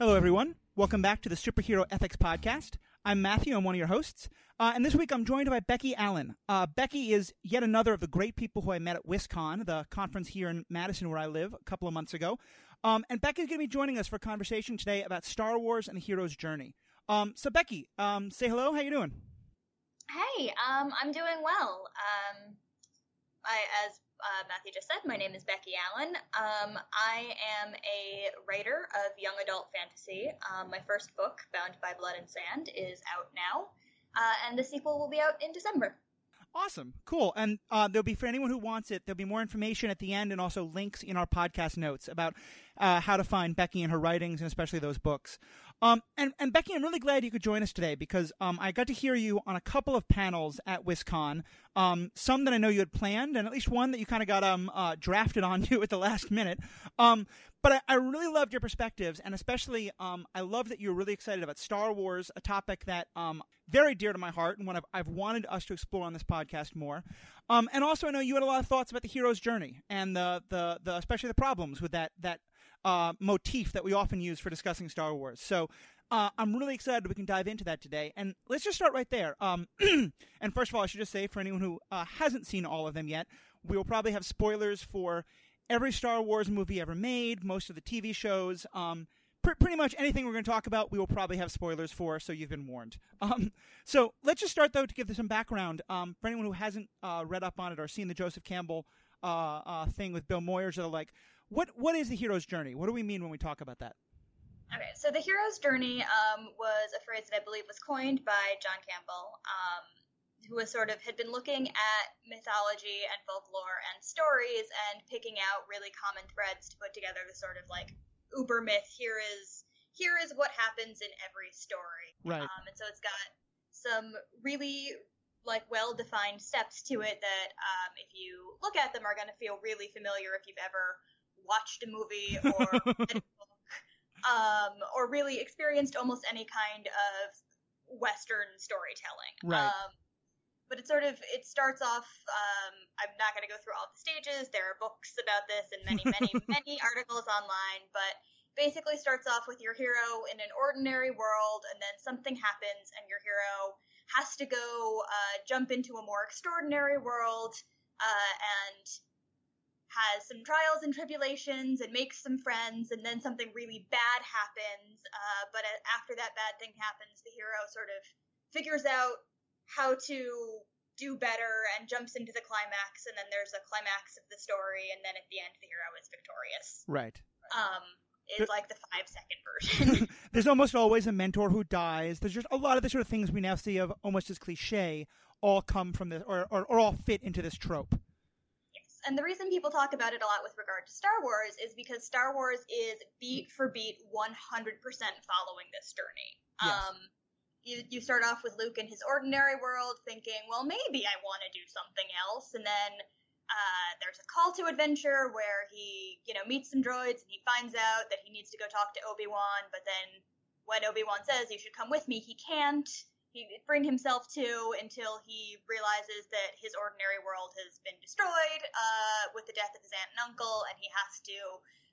Hello, everyone. Welcome back to the Superhero Ethics Podcast. I'm Matthew. I'm one of your hosts. Uh, and this week I'm joined by Becky Allen. Uh, Becky is yet another of the great people who I met at WisCon, the conference here in Madison where I live, a couple of months ago. Um, and is going to be joining us for a conversation today about Star Wars and the hero's journey. Um, so, Becky, um, say hello. How you doing? Hey, um, I'm doing well. Um, I, as uh, Matthew just said, my name is Becky Allen. Um, I am a writer of young adult fantasy. Um, my first book, Bound by Blood and Sand, is out now, uh, and the sequel will be out in December. Awesome, cool, and uh, there'll be for anyone who wants it. There'll be more information at the end, and also links in our podcast notes about uh, how to find Becky and her writings, and especially those books. Um, and, and Becky, I'm really glad you could join us today because um, I got to hear you on a couple of panels at WisCon. Um, some that I know you had planned, and at least one that you kind of got um, uh, drafted onto at the last minute. Um, but I, I, really loved your perspectives, and especially um, I love that you're really excited about Star Wars, a topic that um, very dear to my heart and one I've, I've wanted us to explore on this podcast more. Um, and also, I know you had a lot of thoughts about the hero's journey and the, the, the especially the problems with that that uh, motif that we often use for discussing Star Wars. So uh, I'm really excited we can dive into that today. And let's just start right there. Um, and first of all, I should just say for anyone who uh, hasn't seen all of them yet, we will probably have spoilers for every Star Wars movie ever made, most of the TV shows. Um, pr- pretty much anything we're going to talk about, we will probably have spoilers for, so you've been warned. Um, so let's just start, though, to give this some background. Um, for anyone who hasn't uh, read up on it or seen the Joseph Campbell uh, uh, thing with Bill Moyers or the like, what what is the hero's journey? What do we mean when we talk about that? Okay, so the hero's journey um, was a phrase that I believe was coined by John Campbell, um, who was sort of had been looking at mythology and folklore and stories and picking out really common threads to put together the sort of like uber myth. Here is here is what happens in every story, right? Um, and so it's got some really like well defined steps to it that um, if you look at them are going to feel really familiar if you've ever watched a movie or read a book, um, or really experienced almost any kind of Western storytelling. Right. Um, but it sort of it starts off. Um, I'm not going to go through all the stages. There are books about this and many, many, many articles online. But basically, starts off with your hero in an ordinary world, and then something happens, and your hero has to go uh, jump into a more extraordinary world uh, and has some trials and tribulations and makes some friends, and then something really bad happens. Uh, but after that bad thing happens, the hero sort of figures out how to do better and jumps into the climax, and then there's a climax of the story, and then at the end, the hero is victorious. Right. Um, is like the five second version. There's almost always a mentor who dies. There's just a lot of the sort of things we now see of almost as cliche all come from this, or, or, or all fit into this trope and the reason people talk about it a lot with regard to Star Wars is because Star Wars is beat for beat 100% following this journey. Yes. Um, you, you start off with Luke in his ordinary world thinking, well, maybe I want to do something else. And then uh, there's a call to adventure where he, you know, meets some droids and he finds out that he needs to go talk to Obi-Wan. But then when Obi-Wan says, you should come with me, he can't he bring himself to until he realizes that his ordinary world has been destroyed uh, with the death of his aunt and uncle, and he has to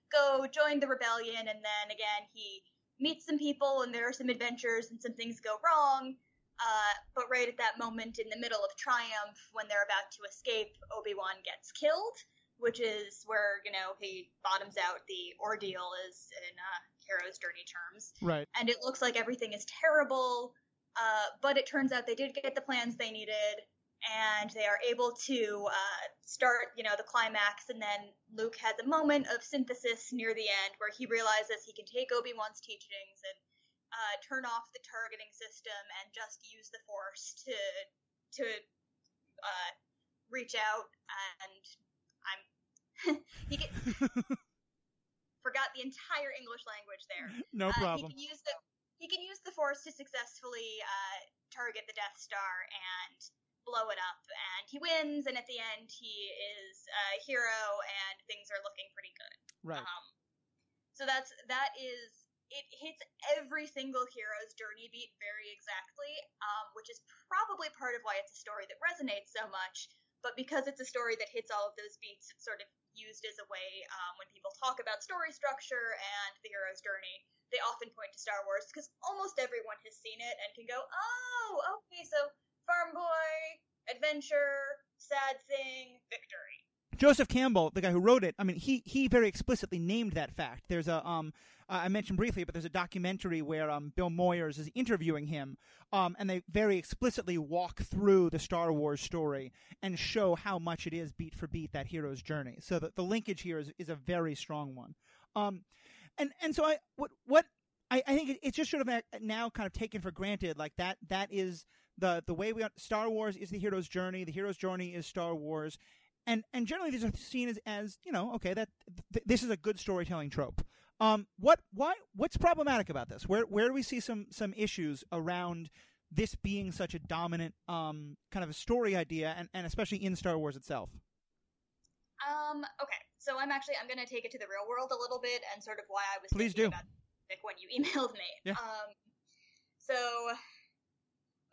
go join the rebellion. And then again, he meets some people, and there are some adventures, and some things go wrong. Uh, but right at that moment, in the middle of triumph, when they're about to escape, Obi Wan gets killed, which is where you know he bottoms out. The ordeal is in uh, hero's journey terms, right? And it looks like everything is terrible uh, but it turns out they did get the plans they needed, and they are able to uh, start, you know, the climax. And then Luke has a moment of synthesis near the end where he realizes he can take Obi Wan's teachings and uh, turn off the targeting system and just use the Force to to uh, reach out. And I'm he forgot the entire English language there. No problem. he can use the he can use the Force to successfully uh, target the Death Star and blow it up, and he wins. And at the end, he is a hero, and things are looking pretty good. Right. Um, so that's that is it hits every single hero's journey beat very exactly, um, which is probably part of why it's a story that resonates so much. But because it's a story that hits all of those beats, it sort of used as a way um, when people talk about story structure and the hero's journey. They often point to Star Wars because almost everyone has seen it and can go, oh, okay, so farm boy, adventure, sad thing, victory. Joseph Campbell, the guy who wrote it, I mean, he he very explicitly named that fact. There's a um, uh, I mentioned briefly, but there's a documentary where um, Bill Moyers is interviewing him, um, and they very explicitly walk through the Star Wars story and show how much it is beat for beat that hero's journey. So the, the linkage here is, is a very strong one. Um, and and so I what what I, I think it's just sort of now kind of taken for granted, like that that is the the way we are, Star Wars is the hero's journey. The hero's journey is Star Wars, and and generally these are seen as as you know okay that th- this is a good storytelling trope. Um, what why what's problematic about this? Where where do we see some some issues around this being such a dominant um kind of a story idea, and and especially in Star Wars itself? Um. Okay. So I'm actually I'm going to take it to the real world a little bit and sort of why I was please do about when you emailed me. Yeah. Um. So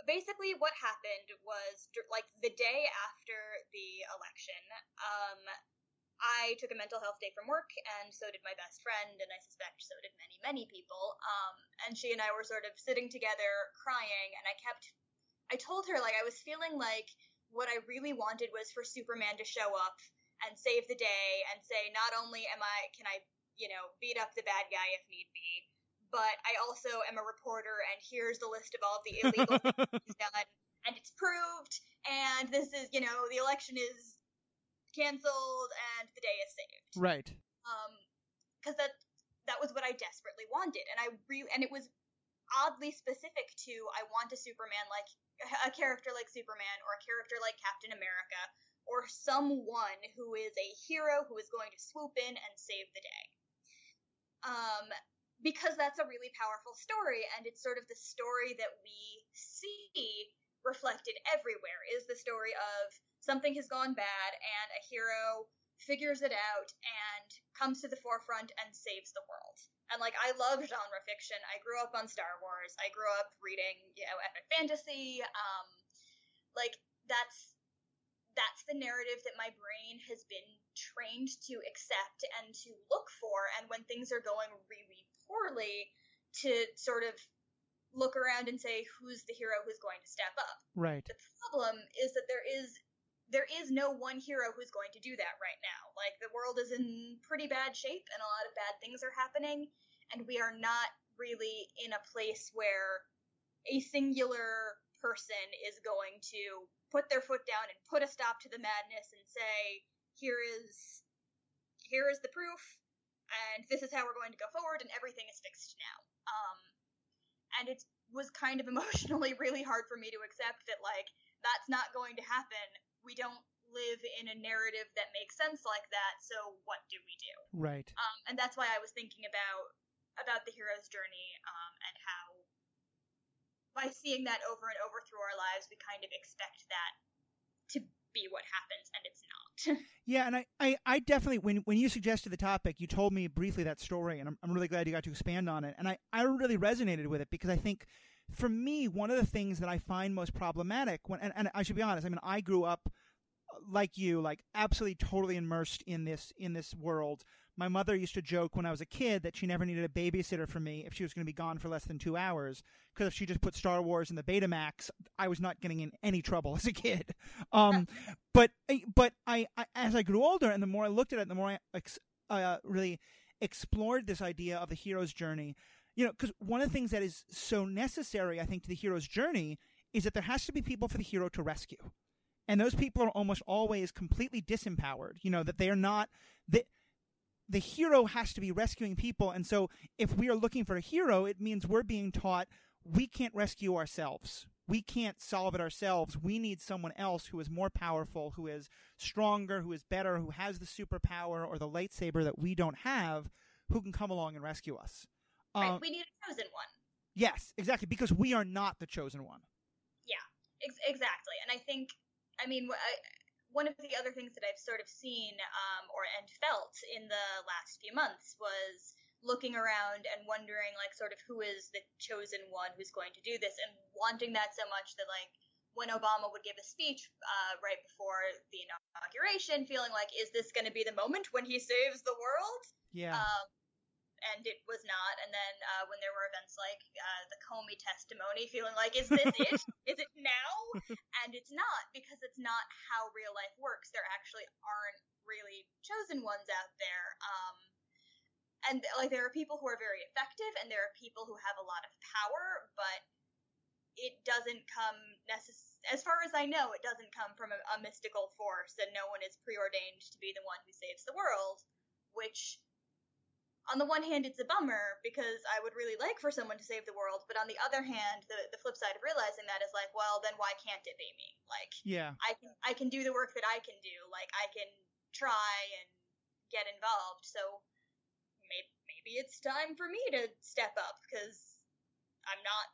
basically what happened was like the day after the election um I took a mental health day from work, and so did my best friend, and I suspect so did many, many people. Um, and she and I were sort of sitting together crying, and I kept, I told her, like, I was feeling like what I really wanted was for Superman to show up and save the day and say, not only am I, can I, you know, beat up the bad guy if need be, but I also am a reporter, and here's the list of all of the illegal things he's done, and it's proved, and this is, you know, the election is canceled and the day is saved. Right. Um, because that that was what I desperately wanted, and I re and it was oddly specific to I want a Superman like a character like Superman or a character like Captain America or someone who is a hero who is going to swoop in and save the day. Um, because that's a really powerful story, and it's sort of the story that we see reflected everywhere is the story of something has gone bad and a hero figures it out and comes to the forefront and saves the world. And like I love genre fiction. I grew up on Star Wars. I grew up reading, you know, epic fantasy. Um like that's that's the narrative that my brain has been trained to accept and to look for and when things are going really poorly to sort of look around and say who's the hero who's going to step up. Right. The problem is that there is there is no one hero who's going to do that right now. Like the world is in pretty bad shape and a lot of bad things are happening and we are not really in a place where a singular person is going to put their foot down and put a stop to the madness and say here is here is the proof and this is how we're going to go forward and everything is fixed now. Um and it was kind of emotionally really hard for me to accept that like that's not going to happen we don't live in a narrative that makes sense like that. So what do we do? Right. Um, and that's why I was thinking about about the hero's journey um, and how by seeing that over and over through our lives, we kind of expect that to be what happens, and it's not. yeah, and I, I, I definitely when when you suggested the topic, you told me briefly that story, and I'm, I'm really glad you got to expand on it, and I, I really resonated with it because I think for me, one of the things that I find most problematic when, and, and I should be honest, I mean, I grew up like you, like absolutely totally immersed in this, in this world. My mother used to joke when I was a kid that she never needed a babysitter for me if she was going to be gone for less than two hours. Because if she just put Star Wars in the Betamax, I was not getting in any trouble as a kid. Um, but but I, I, as I grew older and the more I looked at it, the more I ex, uh, really explored this idea of the hero's journey you know, because one of the things that is so necessary, I think, to the hero's journey is that there has to be people for the hero to rescue. And those people are almost always completely disempowered. You know, that they are not, the, the hero has to be rescuing people. And so if we are looking for a hero, it means we're being taught we can't rescue ourselves. We can't solve it ourselves. We need someone else who is more powerful, who is stronger, who is better, who has the superpower or the lightsaber that we don't have, who can come along and rescue us. Right, um, we need a chosen one. Yes, exactly, because we are not the chosen one. Yeah, ex- exactly. And I think, I mean, I, one of the other things that I've sort of seen um, or and felt in the last few months was looking around and wondering, like, sort of who is the chosen one who's going to do this, and wanting that so much that, like, when Obama would give a speech uh, right before the inauguration, feeling like, is this going to be the moment when he saves the world? Yeah. Um, and it was not. And then uh, when there were events like uh, the Comey testimony, feeling like, is this it? is it now? And it's not because it's not how real life works. There actually aren't really chosen ones out there. Um, and like there are people who are very effective, and there are people who have a lot of power, but it doesn't come necess- as far as I know, it doesn't come from a, a mystical force, and no one is preordained to be the one who saves the world. Which, on the one hand, it's a bummer because I would really like for someone to save the world, but on the other hand, the the flip side of realizing that is like, well, then why can't it be me? Like, yeah. I can I can do the work that I can do. Like, I can try and get involved. So maybe maybe it's time for me to step up because I'm not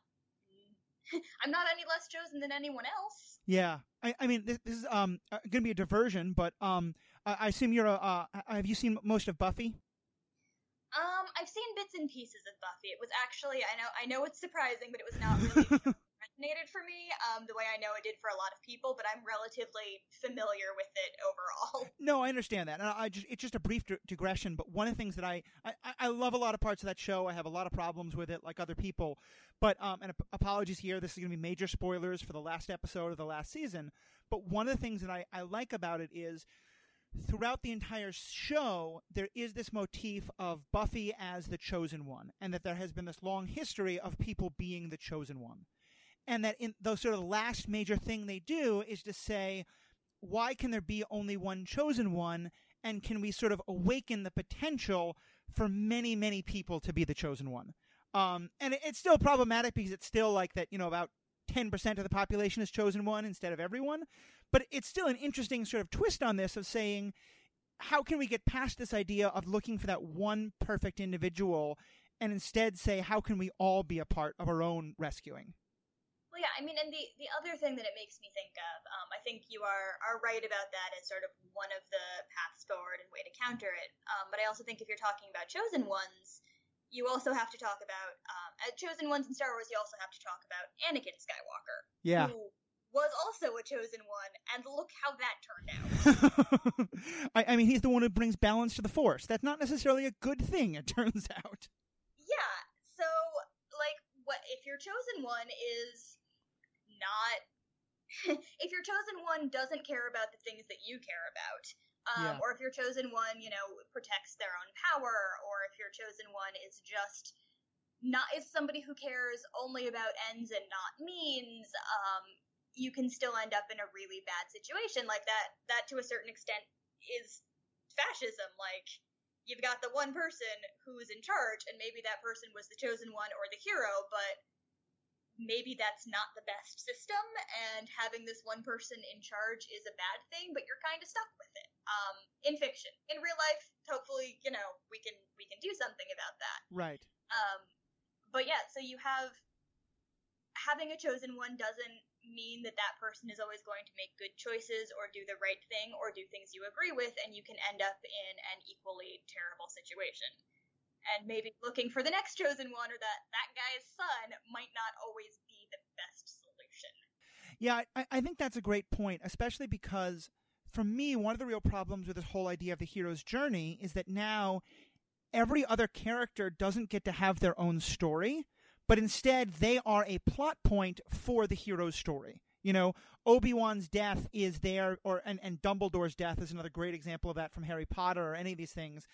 I'm not any less chosen than anyone else. Yeah, I, I mean, this, this is um uh, going to be a diversion, but um, I, I assume you're a. Uh, have you seen most of Buffy? Um, I've seen bits and pieces of Buffy. It was actually I know I know it's surprising, but it was not really resonated for me um, the way I know it did for a lot of people. But I'm relatively familiar with it overall. No, I understand that, and I, I just it's just a brief digression. But one of the things that I, I I love a lot of parts of that show. I have a lot of problems with it, like other people. But um, and ap- apologies here. This is going to be major spoilers for the last episode of the last season. But one of the things that I, I like about it is throughout the entire show, there is this motif of Buffy as the chosen one, and that there has been this long history of people being the chosen one. And that in the sort of last major thing they do is to say, why can there be only one chosen one? And can we sort of awaken the potential for many, many people to be the chosen one? Um, and it, it's still problematic because it's still like that, you know, about 10% of the population is chosen one instead of everyone. But it's still an interesting sort of twist on this of saying, how can we get past this idea of looking for that one perfect individual and instead say, how can we all be a part of our own rescuing? Well, yeah, I mean, and the the other thing that it makes me think of, um, I think you are are right about that as sort of one of the paths forward and way to counter it. Um, but I also think if you're talking about chosen ones, you also have to talk about um, at chosen ones in Star Wars. You also have to talk about Anakin Skywalker, Yeah. who was also a chosen one, and look how that turned out. I, I mean, he's the one who brings balance to the Force. That's not necessarily a good thing, it turns out. Yeah. So, like, what if your chosen one is not? if your chosen one doesn't care about the things that you care about, um, Yeah. or if your chosen one, you know, protects their own power, or if your chosen one is just not is somebody who cares only about ends and not means, um, you can still end up in a really bad situation like that. That to a certain extent is fascism. Like you've got the one person who is in charge, and maybe that person was the chosen one or the hero, but maybe that's not the best system, and having this one person in charge is a bad thing, but you're kind of stuck with it. Um, in fiction, in real life, hopefully, you know, we can we can do something about that. Right. Um, but yeah, so you have having a chosen one doesn't mean that that person is always going to make good choices or do the right thing or do things you agree with, and you can end up in an equally terrible situation. And maybe looking for the next chosen one or that that guy's son might not always be the best solution. Yeah, I, I think that's a great point, especially because for me, one of the real problems with this whole idea of the hero's journey is that now every other character doesn't get to have their own story, but instead they are a plot point for the hero's story. You know, Obi Wan's death is there, or and, and Dumbledore's death is another great example of that from Harry Potter or any of these things.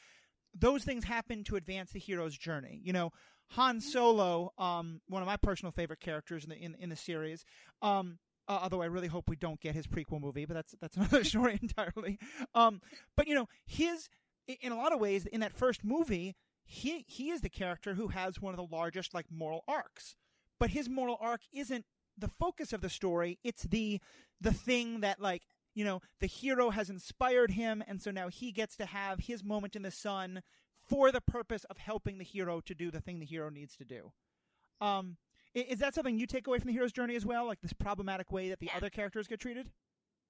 Those things happen to advance the hero's journey. You know, Han Solo, um, one of my personal favorite characters in the in, in the series. Um, uh, although I really hope we don't get his prequel movie, but that's that's another story entirely. Um, but you know, his in a lot of ways in that first movie, he he is the character who has one of the largest like moral arcs. But his moral arc isn't the focus of the story. It's the the thing that like you know the hero has inspired him, and so now he gets to have his moment in the sun for the purpose of helping the hero to do the thing the hero needs to do. Um, is that something you take away from the hero's journey as well, like this problematic way that the Yeah. other characters get treated?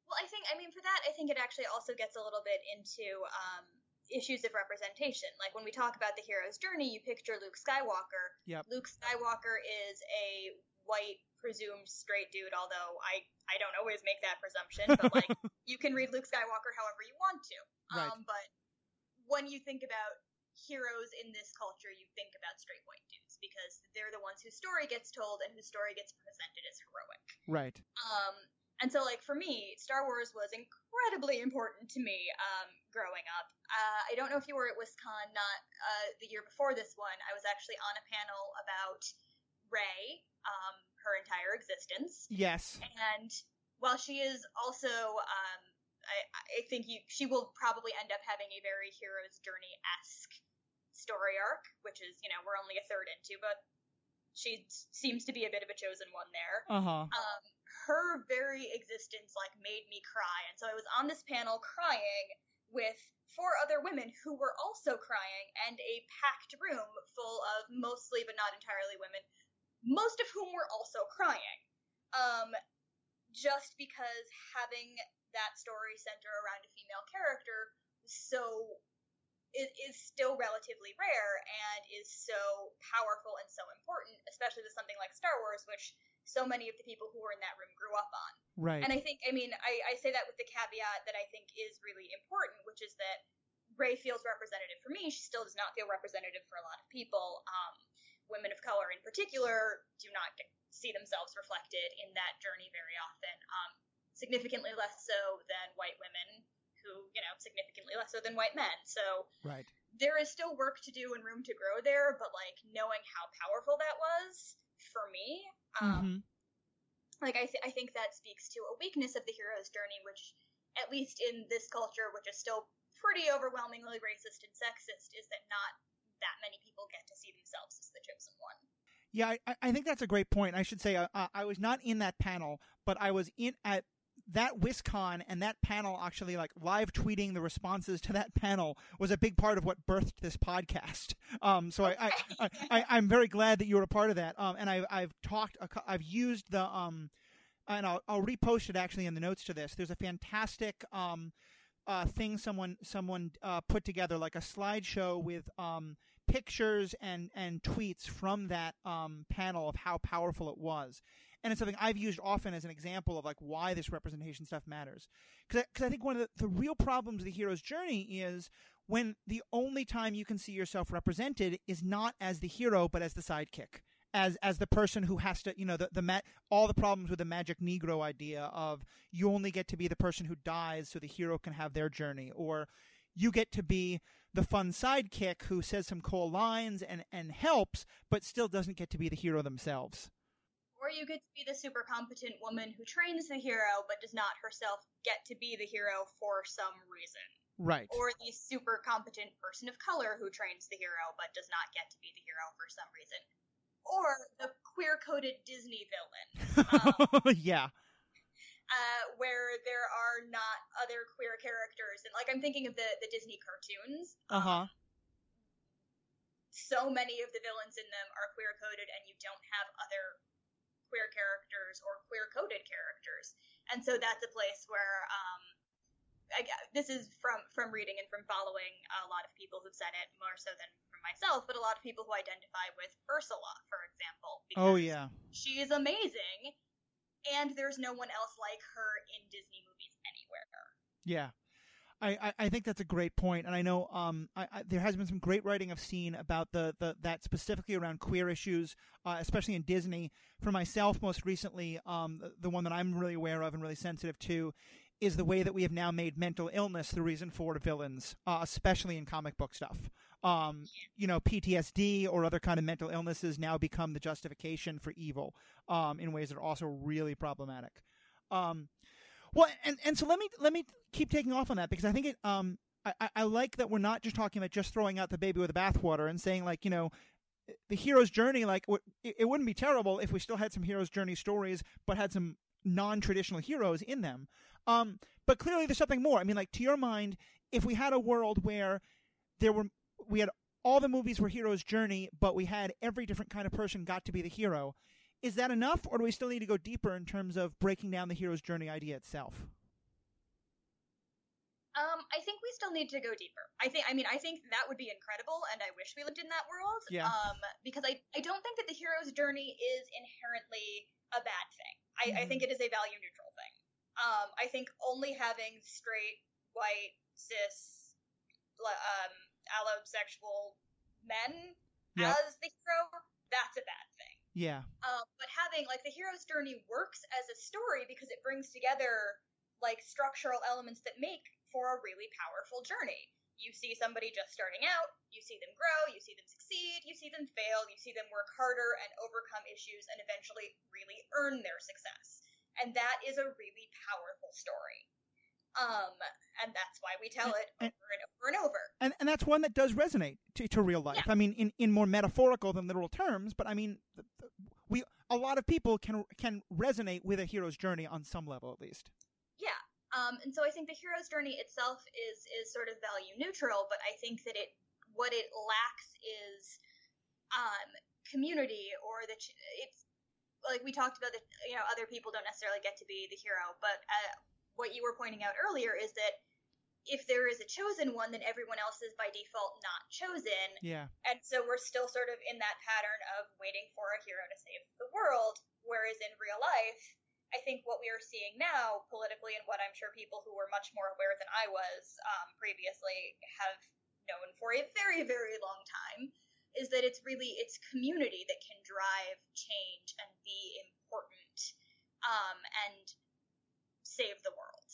Well, I think, I mean, for that, I think it actually also gets a little bit into um, issues of representation. Like when we talk about the hero's journey, you picture Luke Skywalker. Yep. Luke Skywalker is a white presumed straight dude. Although I I don't always make that presumption, but like you can read Luke Skywalker however you want to. Right. Um, but when you think about heroes in this culture, you think about straight white dudes because they're the ones whose story gets told and whose story gets presented as heroic. Right. Um, and so, like for me, Star Wars was incredibly important to me um, growing up. Uh, I don't know if you were at WisCon, not uh, the year before this one. I was actually on a panel about Rey, um, her entire existence. Yes. And while she is also, um, I, I think you, she will probably end up having a very hero's journey esque story arc, which is, you know, we're only a third into, but she seems to be a bit of a chosen one there. Uh huh. Um, her very existence like made me cry, and so I was on this panel crying with four other women who were also crying, and a packed room full of mostly but not entirely women, most of whom were also crying. Um, just because having that story center around a female character so is, is still relatively rare and is so powerful and so important, especially with something like Star Wars, which so many of the people who were in that room grew up on. Right. And I think, I mean, I, I say that with the caveat that I think is really important, which is that Rey feels representative for me. She still does not feel representative for a lot of people. Um, women of color, in particular, do not get, see themselves reflected in that journey very often. Um, significantly less so than white women who, you know, significantly less so than white men. So right. there is still work to do and room to grow there, but like knowing how powerful that was for me, um, Mm-hmm. like I, th- I think that speaks to a weakness of the hero's journey, which at least in this culture, which is still pretty overwhelmingly racist and sexist, is that not that many people get to see themselves as the chosen one. Yeah, I, I think that's a great point. I should say uh, I was not in that panel, but I was in at that WisCon and that panel actually like live tweeting the responses to that panel was a big part of what birthed this podcast. Um, so I, I, I, am very glad that you were a part of that. Um, and I, I've talked, I've used the, um, and I'll, I'll repost it actually in the notes to this. There's a fantastic, um, uh, thing someone, someone, uh, put together like a slideshow with, um, pictures and, and tweets from that, um, panel of how powerful it was and it's something I've used often as an example of like why this representation stuff matters. Because I, I, think one of the, the real problems of the hero's journey is when the only time you can see yourself represented is not as the hero but as the sidekick. As, as the person who has to, you know, the, the ma- all the problems with the magic Negro idea of you only get to be the person who dies so the hero can have their journey, or you get to be the fun sidekick who says some cool lines and, and helps, but still doesn't get to be the hero themselves. Or you get to be the super competent woman who trains the hero but does not herself get to be the hero for some reason. Right. Or the super competent person of color who trains the hero but does not get to be the hero for some reason. Or the queer coded Disney villain. Um, yeah. Uh, where there are not other queer characters. And like I'm thinking of the, the Disney cartoons. Uh huh. Um, so many of the villains in them are queer coded and you don't have other queer characters or queer coded characters. And so that's a place where um, I, this is from from reading and from following a lot of people who've said it more so than from myself, but a lot of people who identify with Ursula, for example. Oh yeah, she is amazing, and there's no one else like her in Disney movies anywhere. Yeah. I, I, think that's a great point, and I know um, I, I, there has been some great writing I've seen about the, the that specifically around queer issues, uh, especially in Disney. For myself, most recently, um, the, the, one that I'm really aware of and really sensitive to is the way that we have now made mental illness the reason for villains, uh, especially in comic book stuff. Um, you know, PTSD or other kind of mental illnesses now become the justification for evil um, in ways that are also really problematic. Well, and, and so let me let me keep taking off on that because I think it um I, I like that we're not just talking about just throwing out the baby with the bathwater and saying like you know the hero's journey like it, it wouldn't be terrible if we still had some hero's journey stories but had some non-traditional heroes in them. Um but clearly there's something more. I mean like to your mind if we had a world where there were we had all the movies were hero's journey but we had every different kind of person got to be the hero is that enough, or do we still need to go deeper in terms of breaking down the hero's journey idea itself? Um, I think we still need to go deeper. I think, I mean, I think that would be incredible, and I wish we lived in that world. Yeah. Um, because I, I don't think that the hero's journey is inherently a bad thing. I, I Mhm. think it is a value neutral thing. Um, I think only having straight, white, cis, um, allosexual men Yep. as the hero, that's a bad thing. Yeah. Um, but having like the hero's journey works as a story because it brings together like structural elements that make for a really powerful journey. You see somebody just starting out, you see them grow, you see them succeed, you see them fail, you see them work harder and overcome issues and eventually really earn their success. And that is a really powerful story. Um, and that's why we tell it And- over and over and over. And and that's one that does resonate to, to real life. I mean, in, in more metaphorical than literal terms, but I mean, th- th- we a lot of people can can resonate with a hero's journey on some level at least. Yeah. Um, and so I think the hero's journey itself is is sort of value neutral, but I think that it what it lacks is um, community or the ch- it's like we talked about that you know other people don't necessarily get to be the hero, but uh, what you were pointing out earlier is that if there is a chosen one, then everyone else is by default not chosen, Yeah. and so we're still sort of in that pattern of waiting for a hero to save the world. Whereas in real life, I think what we are seeing now politically, and what I'm sure people who were much more aware than I was um, previously have known for a very, very long time, is that it's really it's community that can drive change and be important um, and save the world.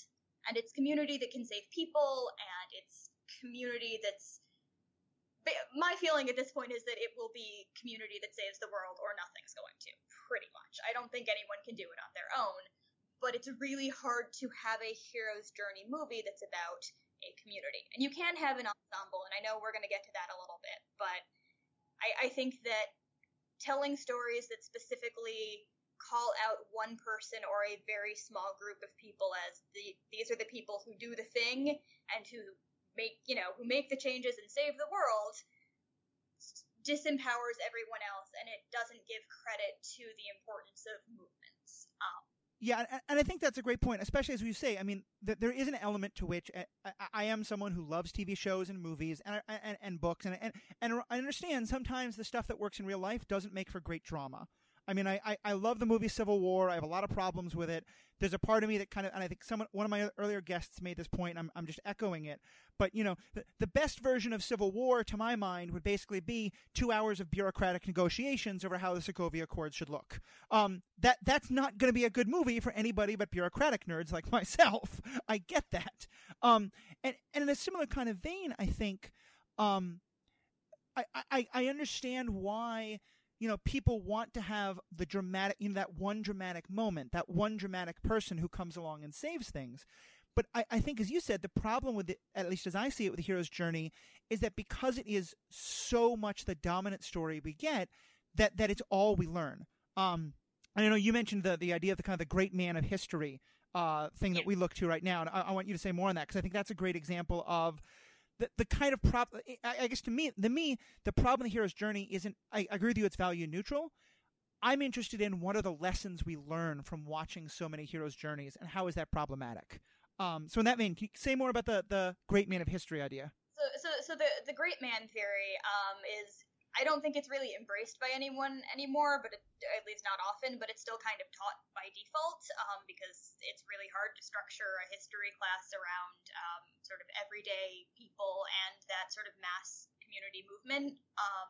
And it's community that can save people, and it's community that's my feeling at this point is that it will be community that saves the world or nothing's going to pretty much i don't think anyone can do it on their own but it's really hard to have a hero's journey movie that's about a community and you can have an ensemble and i know we're going to get to that a little bit but I, I think that telling stories that specifically call out one person or a very small group of people as the these are the people who do the thing and who make you know who make the changes and save the world disempowers everyone else and it doesn't give credit to the importance of movements um, Yeah, and, I think that's a great point, especially as you say. I mean, there is an element to which I, I am someone who loves TV shows and movies and and, and books, and, and and I understand sometimes the stuff that works in real life doesn't make for great drama. I mean, I, I, I love the movie Civil War. I have a lot of problems with it. There's a part of me that kind of, and I think someone, one of my earlier guests made this point. I'm, I'm just echoing it. But you know, the, the best version of Civil War, to my mind, would basically be two hours of bureaucratic negotiations over how the Sokovia Accords should look. Um, that that's not going to be a good movie for anybody but bureaucratic nerds like myself. I get that. Um, and and in a similar kind of vein, I think, um, I I, I understand why you know, people want to have the dramatic, you know, that one dramatic moment, that one dramatic person who comes along and saves things. But I, I think, as you said, the problem with it, at least as I see it with the hero's journey, is that because it is so much the dominant story we get, that that it's all we learn. Um, and I know you mentioned the the idea of the kind of the great man of history uh, thing that we look to right now, and I, I want you to say more on that because I think that's a great example of the, the kind of problem, I, guess to me the me the problem of the hero's journey isn't I, I agree with you it's value neutral. I'm interested in what are the lessons we learn from watching so many heroes journeys and how is that problematic? Um, so in that vein can you say more about the the great man of history idea? So so so the the great man theory um, is I don't think it's really embraced by anyone anymore, but it, at least not often. But it's still kind of taught by default um, because it's really hard to structure a history class around um, sort of everyday people and that sort of mass community movement. Um,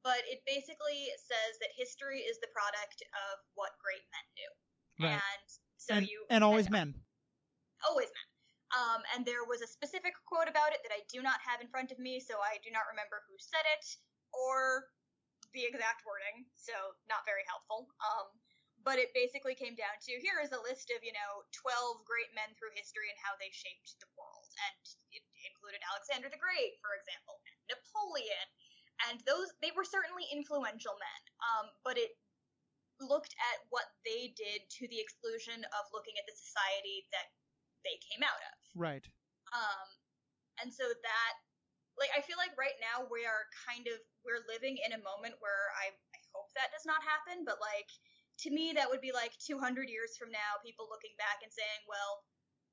but it basically says that history is the product of what great men do, Right. and so and, you and always men always men. Um, and there was a specific quote about it that I do not have in front of me, so I do not remember who said it or the exact wording, so not very helpful. Um, but it basically came down to here is a list of, you know, 12 great men through history and how they shaped the world. And it included Alexander the Great, for example, and Napoleon. And those, they were certainly influential men, um, but it looked at what they did to the exclusion of looking at the society that they came out of. right Um, and so that, like, I feel like right now we are kind of we're living in a moment where I, I hope that does not happen, but like to me that would be like 200 years from now, people looking back and saying, well,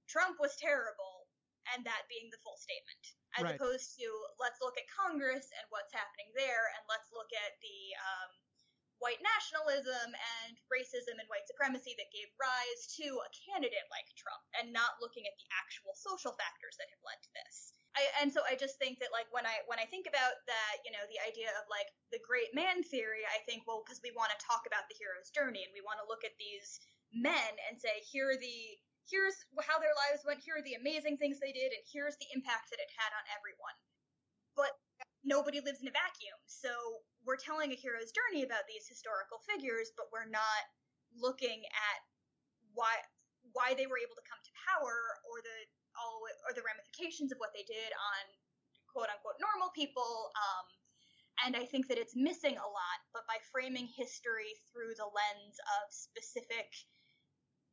Trump was terrible, and that being the full statement, as Right. opposed to let's look at Congress and what's happening there, and let's look at the um, white nationalism and racism and white supremacy that gave rise to a candidate like Trump, and not looking at the actual social factors that have led to this. I, and so I just think that like when I when I think about that, you know, the idea of like the great man theory, I think well because we want to talk about the hero's journey and we want to look at these men and say here are the here's how their lives went, here are the amazing things they did, and here's the impact that it had on everyone. But nobody lives in a vacuum, so we're telling a hero's journey about these historical figures, but we're not looking at why why they were able to come to power or the or the ramifications of what they did on quote unquote normal people. Um, and I think that it's missing a lot. But by framing history through the lens of specific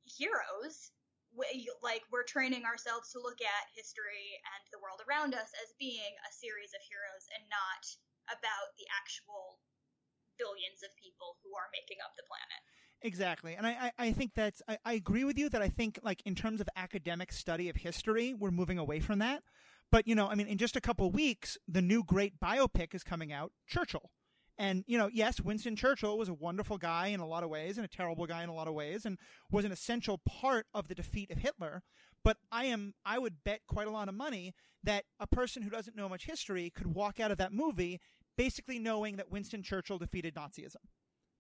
heroes, we, like we're training ourselves to look at history and the world around us as being a series of heroes and not about the actual billions of people who are making up the planet. Exactly. And I, I, I think that's, I, I agree with you that I think, like, in terms of academic study of history, we're moving away from that. But, you know, I mean, in just a couple weeks, the new great biopic is coming out Churchill. And, you know, yes, Winston Churchill was a wonderful guy in a lot of ways and a terrible guy in a lot of ways and was an essential part of the defeat of Hitler. But I am, I would bet quite a lot of money that a person who doesn't know much history could walk out of that movie basically knowing that Winston Churchill defeated Nazism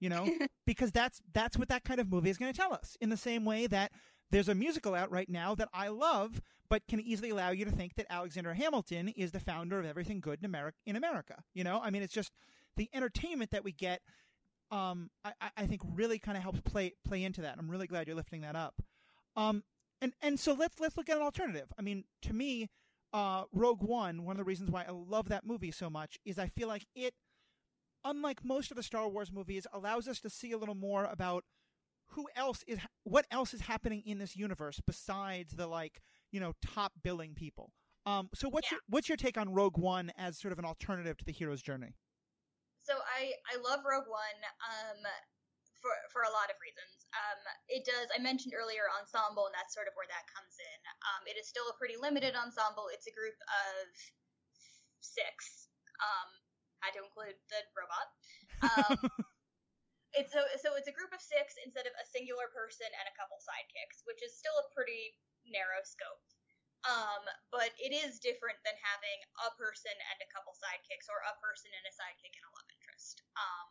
you know because that's that's what that kind of movie is going to tell us in the same way that there's a musical out right now that I love but can easily allow you to think that Alexander Hamilton is the founder of everything good in America in America you know? I mean it's just the entertainment that we get um I, I think really kind of helps play play into that. I'm really glad you're lifting that up. Um and and so let's let's look at an alternative. I mean to me uh Rogue One one of the reasons why I love that movie so much is I feel like it unlike most of the Star Wars movies, allows us to see a little more about who else is what else is happening in this universe besides the like you know top billing people. Um, so what's Yeah. your what's your take on Rogue One as sort of an alternative to the hero's journey? So I I love Rogue One um for for a lot of reasons. Um it does I mentioned earlier ensemble and that's sort of where that comes in. Um it is still a pretty limited ensemble. It's a group of 6. Um had to include the robot. Um it's so so it's a group of 6 instead of a singular person and a couple sidekicks, which is still a pretty narrow scope. Um, but it is different than having a person and a couple sidekicks, or a person and a sidekick and a love interest. Um,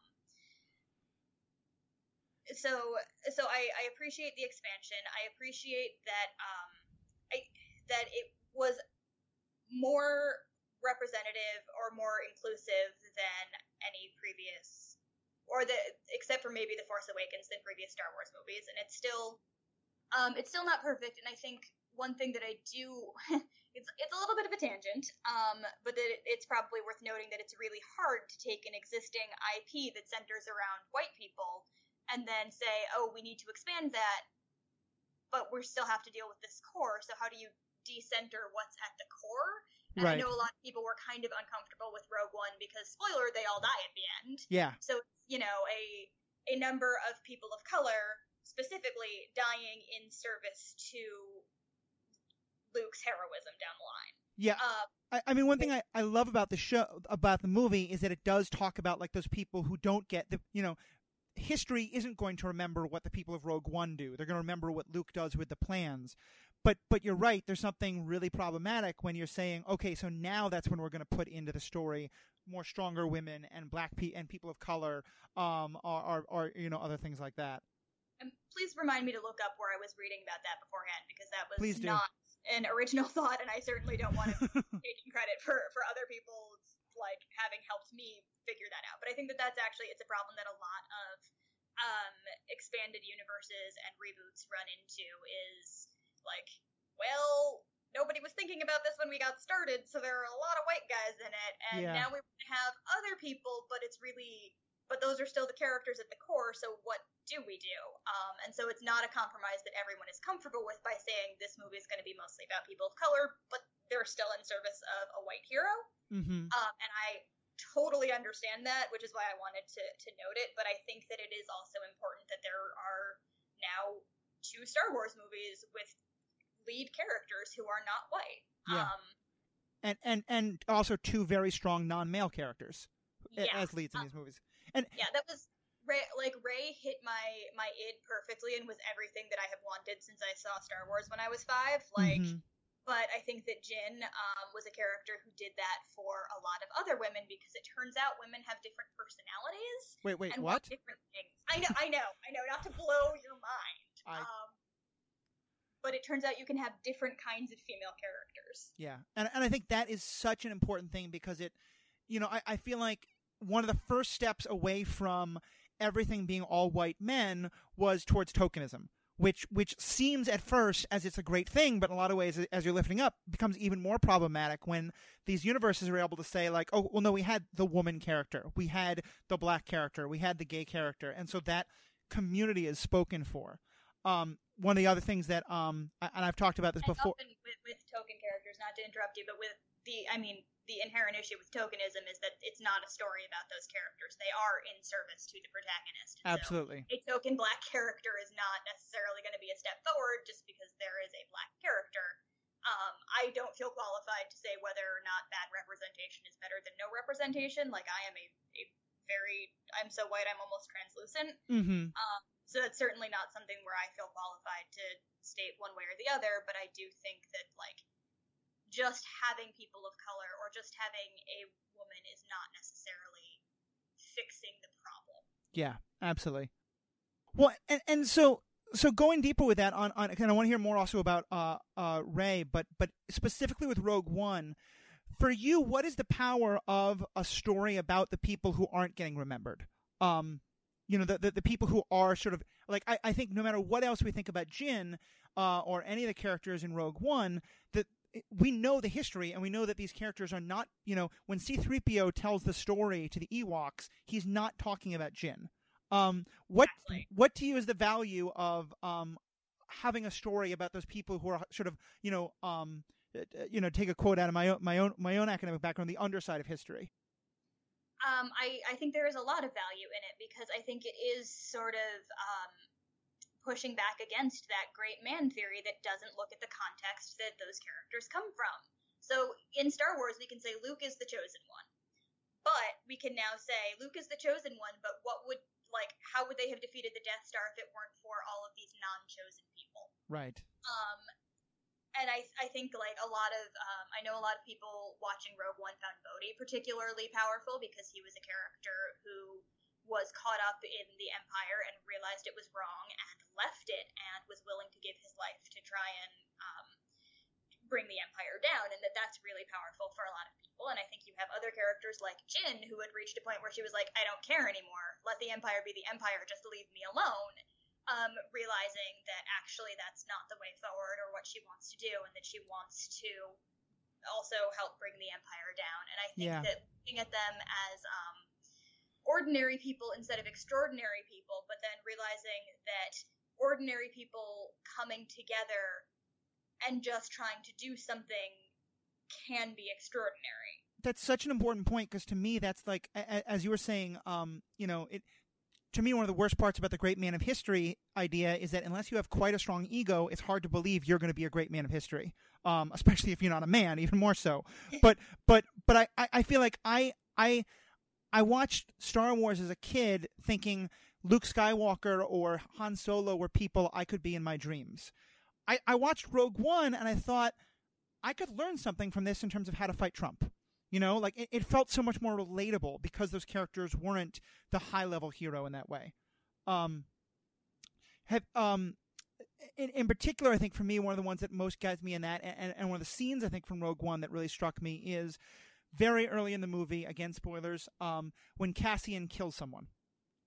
so so I, I appreciate the expansion. I appreciate that um, I, that it was more representative or more inclusive than any previous, or the except for maybe the Force Awakens than previous Star Wars movies, and it's still um, it's still not perfect. And I think one thing that I do it's it's a little bit of a tangent, um, but that it, it's probably worth noting that it's really hard to take an existing IP that centers around white people and then say, oh, we need to expand that, but we still have to deal with this core. So how do you decenter what's at the core? And I know a lot of people were kind of uncomfortable with Rogue One because spoiler, they all die at the end. Yeah, So you know, a a number of people of color specifically dying in service to Luke's heroism down the line. yeah. Uh, I, I mean, one thing I, I love about the show, about the movie, is that it does talk about like those people who don't get the, you know, history isn't going to remember what the people of Rogue One do. They're going to remember what Luke does with the plans. But but you're right. There's something really problematic when you're saying, okay, so now that's when we're going to put into the story more stronger women and black pe- and people of color, um, or, or, or you know other things like that. and please remind me to look up where I was reading about that beforehand because that was not an original thought, and I certainly don't want to taking credit for for other people's like having helped me figure that out. But I think that that's actually it's a problem that a lot of um, expanded universes and reboots run into is like, well, nobody was thinking about this when we got started, so there are a lot of white guys in it, and Yeah. now we have other people, but it's really but those are still the characters at the core. So what do we do? Um, and so it's not a compromise that everyone is comfortable with by saying this movie is going to be mostly about people of color, but they're still in service of a white hero. Mm-hmm. Um, and I totally understand that, which is why I wanted to to note it. But I think that it is also important that there are now two Star Wars movies with lead characters who are not white. Yeah. Um, and and and also two very strong non-male characters yeah. as leads in Uh, these movies. And yeah, that was Rey. Like Rey hit my my id perfectly and was everything that I have wanted since I saw Star Wars when I was five. Like, Mhm. but I think that Jyn um, was a character who did that for a lot of other women because it turns out women have different personalities Wait, wait, and what? different things. I know, I know, I know. Not to blow your mind. I- Um, but it turns out you can have different kinds of female characters. Yeah, and and I think that is such an important thing because it, you know, I, I feel like one of the first steps away from everything being all white men was towards tokenism, which which seems at first as it's a great thing, but in a lot of ways, as you're lifting up, becomes even more problematic when these universes are able to say like, oh, well, no, we had the woman character, we had the black character, we had the gay character, and so that community is spoken for. Um, one of the other things that um, and I've talked about this And before. with, with token characters, not to interrupt you, but with the, I mean, the inherent issue with tokenism is that it's not a story about those characters. They are in service to the protagonist. And so Absolutely. a token black character is not necessarily going to be a step forward just because there is a black character. Um, I don't feel qualified to say whether or not that representation is better than no representation. Like I am a, a very, I'm so white, I'm almost translucent. Mm-hmm. Um, so that's certainly not something where I feel qualified to state one way or the other, but I do think that like just having people of color or just having a woman is not necessarily fixing the problem. Yeah, absolutely. Well, and and so so going deeper with that on on, and I want to hear more also about uh uh Rey, but but specifically with Rogue One. For you, what is the power of a story about the people who aren't getting remembered? Um, you know, the the, the people who are sort of like I, I think no matter what else we think about Jyn, uh, or any of the characters in Rogue One, that we know the history and we know that these characters are not, you know, when C3PO tells the story to the Ewoks, he's not talking about Jyn. Um, what Exactly. what to you is the value of um, having a story about those people who are sort of, you know, um, you know, take a quote out of my own my own my own academic background, the underside of history. Um, I, I think there is a lot of value in it because I think it is sort of um, pushing back against that great man theory that doesn't look at the context that those characters come from. So in Star Wars, we can say Luke is the chosen one, but we can now say Luke is the chosen one. But what would like how would they have defeated the Death Star if it weren't for all of these non-chosen people? Right. Um, and I, I think like a lot of um, I know a lot of people watching Rogue One found Bodhi particularly powerful because he was a character who was caught up in the Empire and realized it was wrong and left it and was willing to give his life to try and um, bring the Empire down and that that's really powerful for a lot of people. And I think you have other characters like Jyn who had reached a point where she was like I don't care anymore. Let the Empire be the Empire. Just leave me alone um, realizing that actually that's not the way forward or what she wants to do, and that she wants to also help bring the empire down. And I think Yeah. that looking at them as um, ordinary people instead of extraordinary people, but then realizing that ordinary people coming together and just trying to do something can be extraordinary. that's such an important point because to me that's like as you were saying um you know it to me one of the worst parts about the great man of history idea is that unless you have quite a strong ego it's hard to believe you're going to be a great man of history. Um especially if you're not a man even more so. But but but i i, feel like i i i watched star wars as a kid thinking luke skywalker or han solo were people i could be in my dreams. I i watched rogue one and i thought I could learn something from this in terms of how to fight Trump. You know, like it, it felt so much more relatable because those characters weren't the high level hero in that way. Um, have um, in, in particular, I think for me, one of the ones that most guides me in that, and, and one of the scenes I think from Rogue One that really struck me is very early in the movie. Again, spoilers. Um, when Cassian kills someone.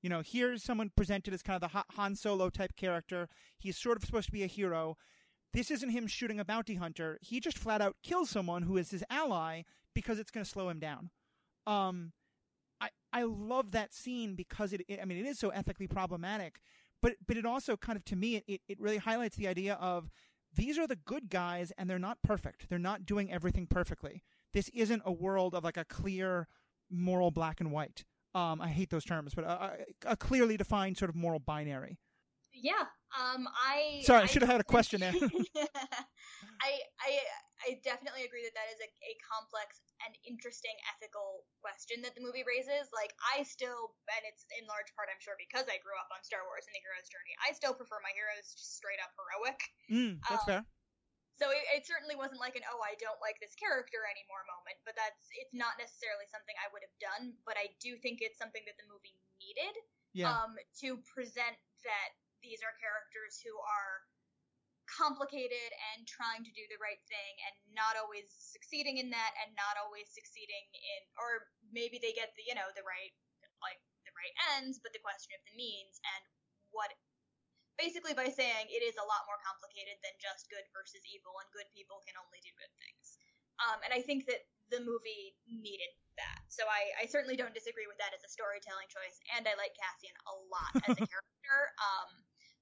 You know, here's someone presented as kind of the Han Solo type character. He's sort of supposed to be a hero. This isn't him shooting a bounty hunter. He just flat out kills someone who is his ally because it's going to slow him down. Um, I I love that scene because it, it I mean it is so ethically problematic, but but it also kind of to me it, it really highlights the idea of these are the good guys and they're not perfect. They're not doing everything perfectly. This isn't a world of like a clear moral black and white. Um, I hate those terms, but a, a, a clearly defined sort of moral binary. Yeah. Um. I. Sorry, I should have had a question there. I. I. I definitely agree that that is a, a complex and interesting ethical question that the movie raises. Like, I still, and it's in large part, I'm sure, because I grew up on Star Wars and the hero's journey. I still prefer my heroes straight up heroic. Mm, that's um, fair. So it, it, certainly wasn't like an oh I don't like this character anymore moment, but that's it's not necessarily something I would have done, but I do think it's something that the movie needed yeah. um, to present that these are characters who are complicated and trying to do the right thing and not always succeeding in that and not always succeeding in or maybe they get the you know the right like the right ends but the question of the means and what basically by saying it is a lot more complicated than just good versus evil and good people can only do good things. Um, and i think that the movie needed that. So I, I certainly don't disagree with that as a storytelling choice and i like cassian a lot as a character. Um,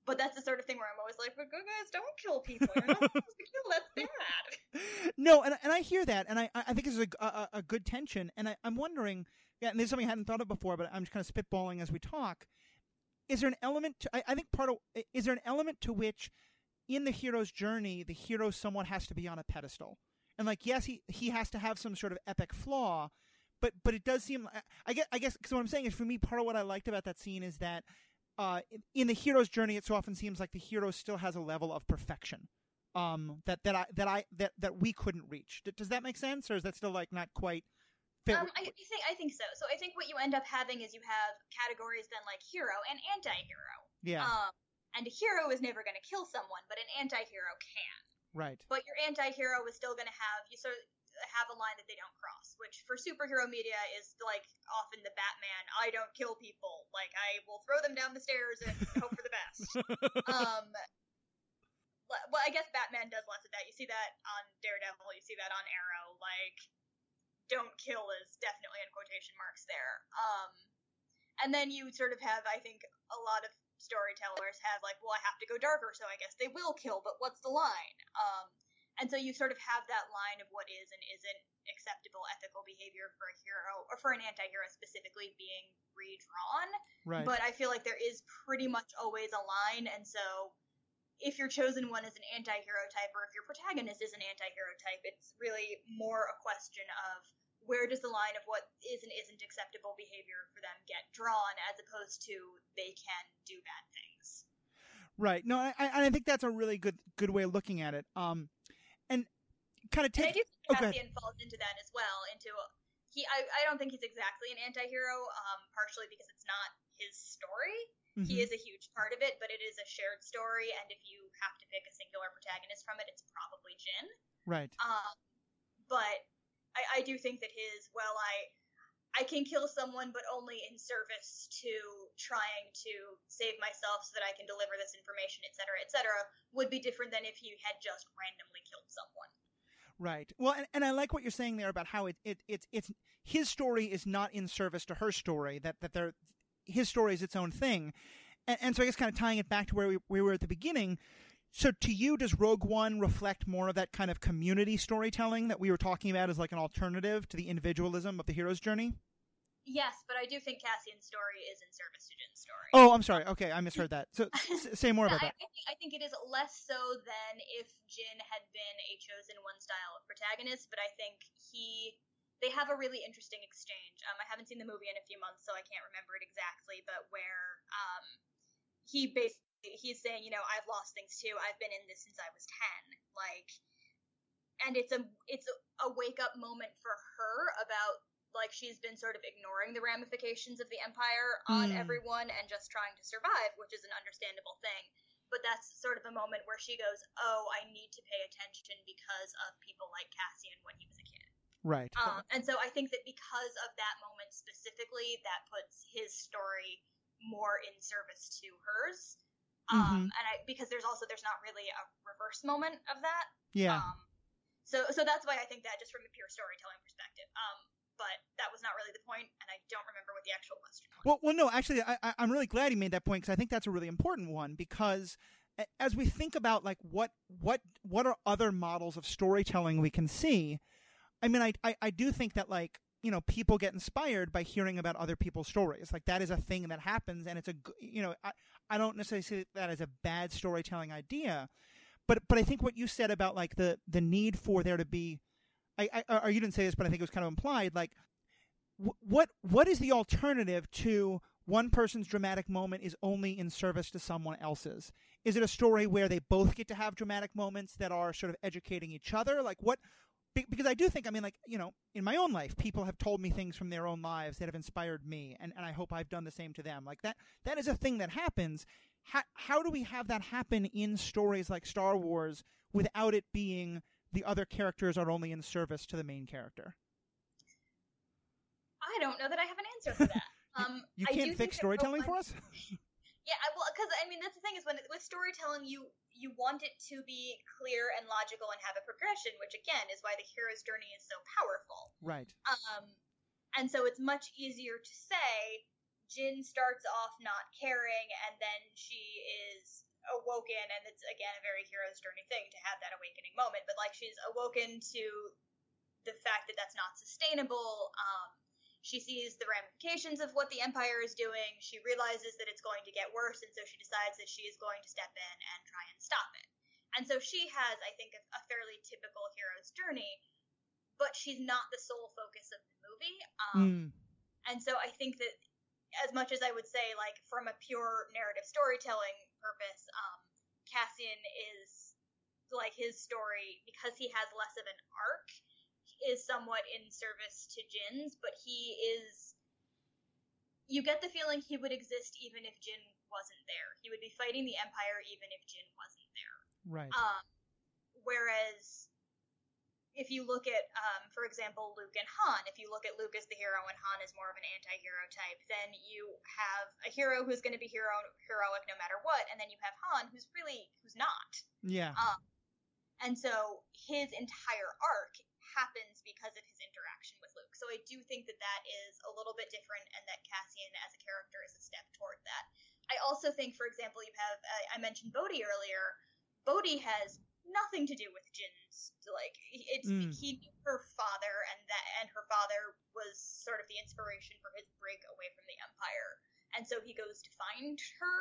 but that's the sort of thing where I'm always like, "But good guys don't kill people. You're not supposed to kill. That's bad." No, and and I hear that, and I I think this is a a, a good tension, and I, I'm wondering, yeah, and this is something I hadn't thought of before, but I'm just kind of spitballing as we talk. Is there an element? To, I, I think part of is there an element to which, in the hero's journey, the hero somewhat has to be on a pedestal, and like yes, he he has to have some sort of epic flaw, but but it does seem I guess I guess because what I'm saying is for me part of what I liked about that scene is that uh, in the hero's journey, it so often seems like the hero still has a level of perfection um, that that I that I that that we couldn't reach. Does that make sense, or is that still like not quite? Fit? Um, I think I think so. So I think what you end up having is you have categories then like hero and anti-hero. Yeah. Um, and a hero is never going to kill someone, but an anti-hero can. Right. But your anti-hero is still going to have you sort of have a line that they don't cross, which for superhero media is like often the Batman, I don't kill people. Like I will throw them down the stairs and hope for the best. um well, I guess Batman does less of that. You see that on Daredevil, you see that on Arrow, like don't kill is definitely in quotation marks there. Um and then you sort of have I think a lot of storytellers have like, well, I have to go darker, so I guess they will kill, but what's the line? Um and so you sort of have that line of what is and isn't acceptable ethical behavior for a hero or for an anti-hero specifically being redrawn. Right. But I feel like there is pretty much always a line and so if your chosen one is an anti-hero type or if your protagonist is an anti-hero type, it's really more a question of where does the line of what is and isn't acceptable behavior for them get drawn as opposed to they can do bad things. Right. No, I, I think that's a really good good way of looking at it. Um, and kind of take. And I do think oh, Cassian falls into that as well. Into he, I, I don't think he's exactly an anti-hero. Um, partially because it's not his story. Mm-hmm. He is a huge part of it, but it is a shared story. And if you have to pick a singular protagonist from it, it's probably Jyn. Right. Um, but I, I do think that his well, I I can kill someone, but only in service to trying to save myself so that I can deliver this information, et cetera, et cetera, would be different than if he had just randomly killed someone. Right. Well, and, and I like what you're saying there about how it, it it's it's his story is not in service to her story. That that they're his story is its own thing, and, and so I guess kind of tying it back to where we, we were at the beginning. So to you, does Rogue One reflect more of that kind of community storytelling that we were talking about as like an alternative to the individualism of the hero's journey? Yes, but I do think Cassian's story is in service to Jyn's story. Oh, I'm sorry. Okay, I misheard that. So say more about I, that. I think, I think it is less so than if Jyn had been a chosen one style of protagonist, but I think he they have a really interesting exchange. Um, I haven't seen the movie in a few months, so I can't remember it exactly, but where um, he basically he's saying, you know, I've lost things too. I've been in this since I was ten, like, and it's a it's a, a wake up moment for her about like she's been sort of ignoring the ramifications of the empire on mm. everyone and just trying to survive, which is an understandable thing. But that's sort of a moment where she goes, "Oh, I need to pay attention because of people like Cassian when he was a kid." Right. Um, and so I think that because of that moment specifically, that puts his story more in service to hers. Um, mm-hmm. and I because there's also there's not really a reverse moment of that. Yeah. Um, so so that's why I think that just from a pure storytelling perspective. Um, but that was not really the point, and I don't remember what the actual question was. Well, well, no, actually, I, I'm really glad he made that point because I think that's a really important one because as we think about like what what what are other models of storytelling we can see, I mean, I I, I do think that like you know people get inspired by hearing about other people's stories. Like that is a thing that happens, and it's a you know I I don't necessarily see that as a bad storytelling idea, but but I think what you said about like the the need for there to be, I, I or you didn't say this, but I think it was kind of implied. Like, what what is the alternative to one person's dramatic moment is only in service to someone else's? Is it a story where they both get to have dramatic moments that are sort of educating each other? Like what? Because I do think, I mean, like, you know, in my own life, people have told me things from their own lives that have inspired me, and, and I hope I've done the same to them. Like that, that is a thing that happens. How, how do we have that happen in stories like Star Wars without it being the other characters are only in service to the main character? I don't know that I have an answer for that. Um, you can't fix storytelling for us. yeah, well, because I mean that's the thing is when with storytelling you you want it to be clear and logical and have a progression, which again is why the hero's journey is so powerful. Right. Um, and so it's much easier to say Jyn starts off not caring and then she is awoken and it's again a very hero's journey thing to have that awakening moment but like she's awoken to the fact that that's not sustainable um, she sees the ramifications of what the Empire is doing. She realizes that it's going to get worse, and so she decides that she is going to step in and try and stop it. And so she has, I think, a, a fairly typical hero's journey, but she's not the sole focus of the movie. Um, mm. And so I think that, as much as I would say, like from a pure narrative storytelling purpose, um, Cassian is like his story because he has less of an arc is somewhat in service to Jyn's, but he is. You get the feeling he would exist even if Jyn wasn't there. He would be fighting the Empire even if Jyn wasn't there. Right. Um, whereas if you look at, um, for example, Luke and Han, if you look at Luke as the hero and Han is more of an anti-hero type, then you have a hero who's going to be hero heroic no matter what, and then you have Han who's really who's not. Yeah. Um, and so his entire arc happens because of his interaction with Luke. So I do think that that is a little bit different, and that Cassian as a character is a step toward that. I also think, for example, you have uh, I mentioned Bodhi earlier. Bodhi has nothing to do with Jyn's Like it's mm. he knew her father, and that and her father was sort of the inspiration for his break away from the Empire, and so he goes to find her,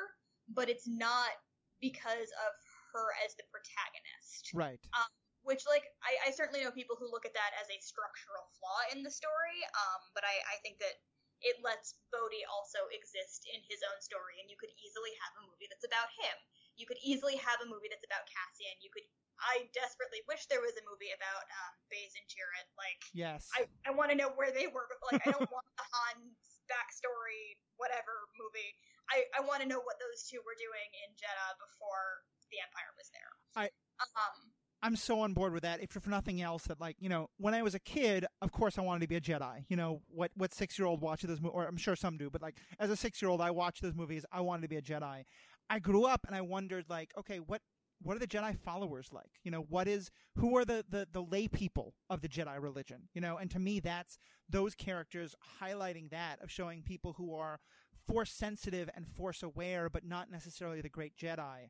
but it's not because of her as the protagonist. Right. Um, which like I, I certainly know people who look at that as a structural flaw in the story um, but I, I think that it lets Bodhi also exist in his own story and you could easily have a movie that's about him you could easily have a movie that's about Cassian you could I desperately wish there was a movie about um, Baze and Chirrut. Like, yes, I, I want to know where they were, but like, I don't want the Han's backstory, whatever movie. I, I want to know what those two were doing in Jedha before the Empire was there. I um I'm so on board with that. If for nothing else, that like you know, when I was a kid, of course I wanted to be a Jedi. You know what? What six year old watches those movies, or I'm sure some do, but like as a six year old, I watched those movies. I wanted to be a Jedi. I grew up and I wondered like, okay, what what are the Jedi followers like? You know, what is who are the the the lay people of the Jedi religion? You know, and to me, that's those characters highlighting that of showing people who are force sensitive and force aware, but not necessarily the great Jedi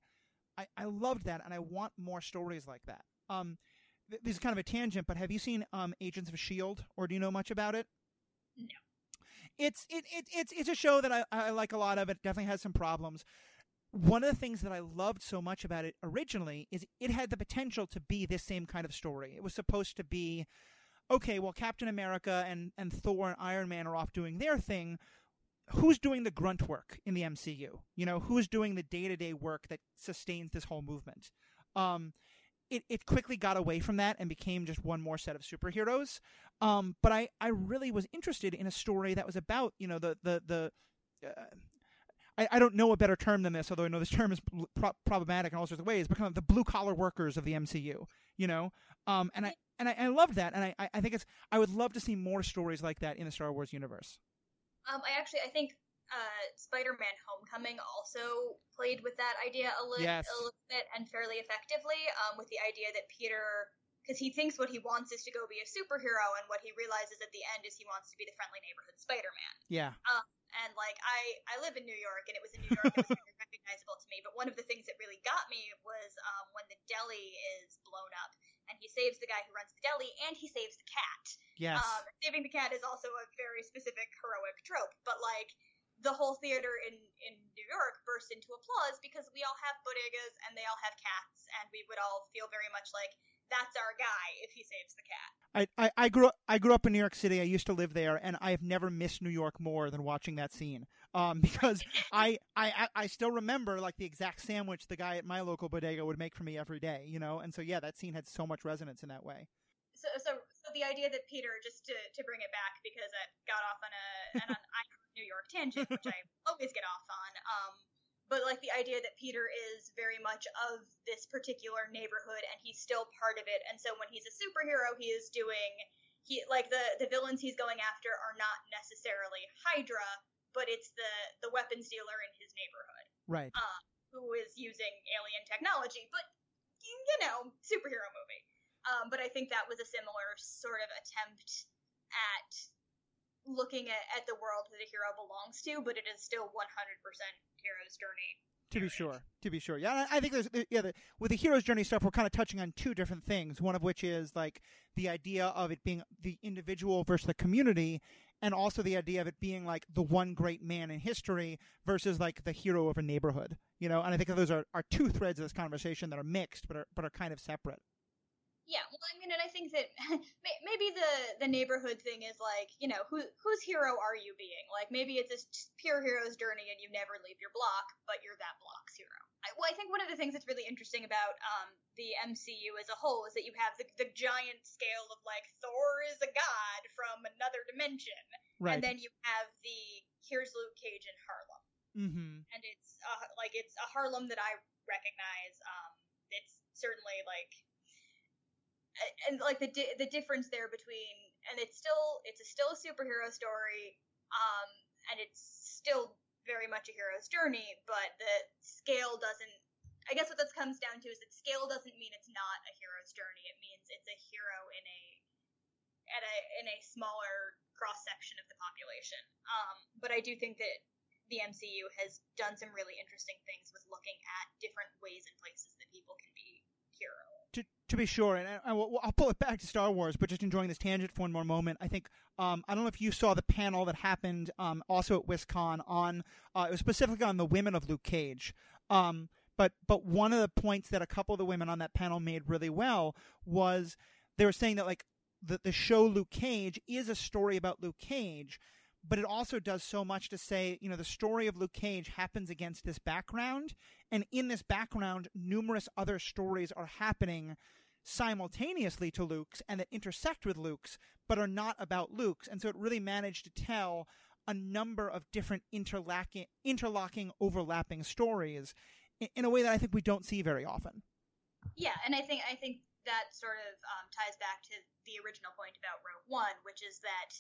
I, I loved that, and I want more stories like that. Um, th- this is kind of a tangent, but have you seen um, Agents of Shield, or do you know much about it? No. It's it, it it's it's a show that I, I like a lot of. It definitely has some problems. One of the things that I loved so much about it originally is it had the potential to be this same kind of story. It was supposed to be okay, well, Captain America and, and Thor and Iron Man are off doing their thing who's doing the grunt work in the MCU? You know, who's doing the day to day work that sustains this whole movement? Um, it, it quickly got away from that and became just one more set of superheroes. Um, but I, I really was interested in a story that was about, you know, the, the, the, uh, I, don't know a better term than this, although I know this term is pro- problematic in all sorts of ways, but kind of the blue collar workers of the MCU, you know? Um, and I, and I, I loved that. And I, I think it's, I would love to see more stories like that in the Star Wars universe. Um, I actually I think uh, Spider-Man: Homecoming also played with that idea a, li- yes. a little bit and fairly effectively, um, with the idea that Peter, because he thinks what he wants is to go be a superhero, and what he realizes at the end is he wants to be the friendly neighborhood Spider-Man. Yeah. Um, and like I, I live in New York, and it was in New York that was very recognizable to me. But one of the things that really got me was um, when the deli is blown up, and he saves the guy who runs the deli, and he saves the cat. Yes. Um, saving saving the cat is also a very specific heroic trope, but like the whole theater in in New York burst into applause because we all have bodegas and they all have cats, and we would all feel very much like that's our guy if he saves the cat. I, I, I grew up I grew up in New York City. I used to live there, and I have never missed New York more than watching that scene. Um, because I, I I still remember like the exact sandwich the guy at my local bodega would make for me every day. You know, and so yeah, that scene had so much resonance in that way. So so so the idea that Peter just to, to bring it back because I got off on a an I New York tangent, which I always get off on. Um, but like the idea that Peter is very much of this particular neighborhood and he's still part of it. And so when he's a superhero, he is doing he like the the villains he's going after are not necessarily Hydra, but it's the the weapons dealer in his neighborhood, right? Uh, who is using alien technology, but you know, superhero movie. Um, but I think that was a similar sort of attempt at looking at, at the world that a hero belongs to, but it is still 100% hero's journey. To be sure, to be sure, yeah. I think there's uh, yeah. The, with the hero's journey stuff, we're kind of touching on two different things. One of which is like the idea of it being the individual versus the community, and also the idea of it being like the one great man in history versus like the hero of a neighborhood. You know, and I think those are, are two threads of this conversation that are mixed, but are but are kind of separate. Yeah, well, I mean, and I think that maybe the the neighborhood thing is like, you know, who whose hero are you being? Like, maybe it's a pure hero's journey and you never leave your block, but you're that block's hero. I, well, I think one of the things that's really interesting about um, the MCU as a whole is that you have the, the giant scale of like Thor is a god from another dimension, right. and then you have the here's Luke Cage in Harlem, mm-hmm. and it's uh, like it's a Harlem that I recognize. Um, it's certainly like and like the di- the difference there between and it's still it's a still a superhero story um and it's still very much a hero's journey but the scale doesn't I guess what this comes down to is that scale doesn't mean it's not a hero's journey. It means it's a hero in a at a in a smaller cross section of the population. Um but I do think that the MCU has done some really interesting things with looking at different ways and places that people can be heroes to, to be sure, and I, will pull it back to Star Wars, but just enjoying this tangent for one more moment. I think um, I don't know if you saw the panel that happened um, also at WisCon on uh, it was specifically on the women of Luke Cage. Um, but but one of the points that a couple of the women on that panel made really well was they were saying that like the the show Luke Cage is a story about Luke Cage, but it also does so much to say, you know, the story of Luke Cage happens against this background, and in this background, numerous other stories are happening simultaneously to Luke's and that intersect with Luke's, but are not about Luke's. And so it really managed to tell a number of different interlocking, interlocking, overlapping stories in, a way that I think we don't see very often. Yeah, and I think I think that sort of um, ties back to the original point about Rogue One, which is that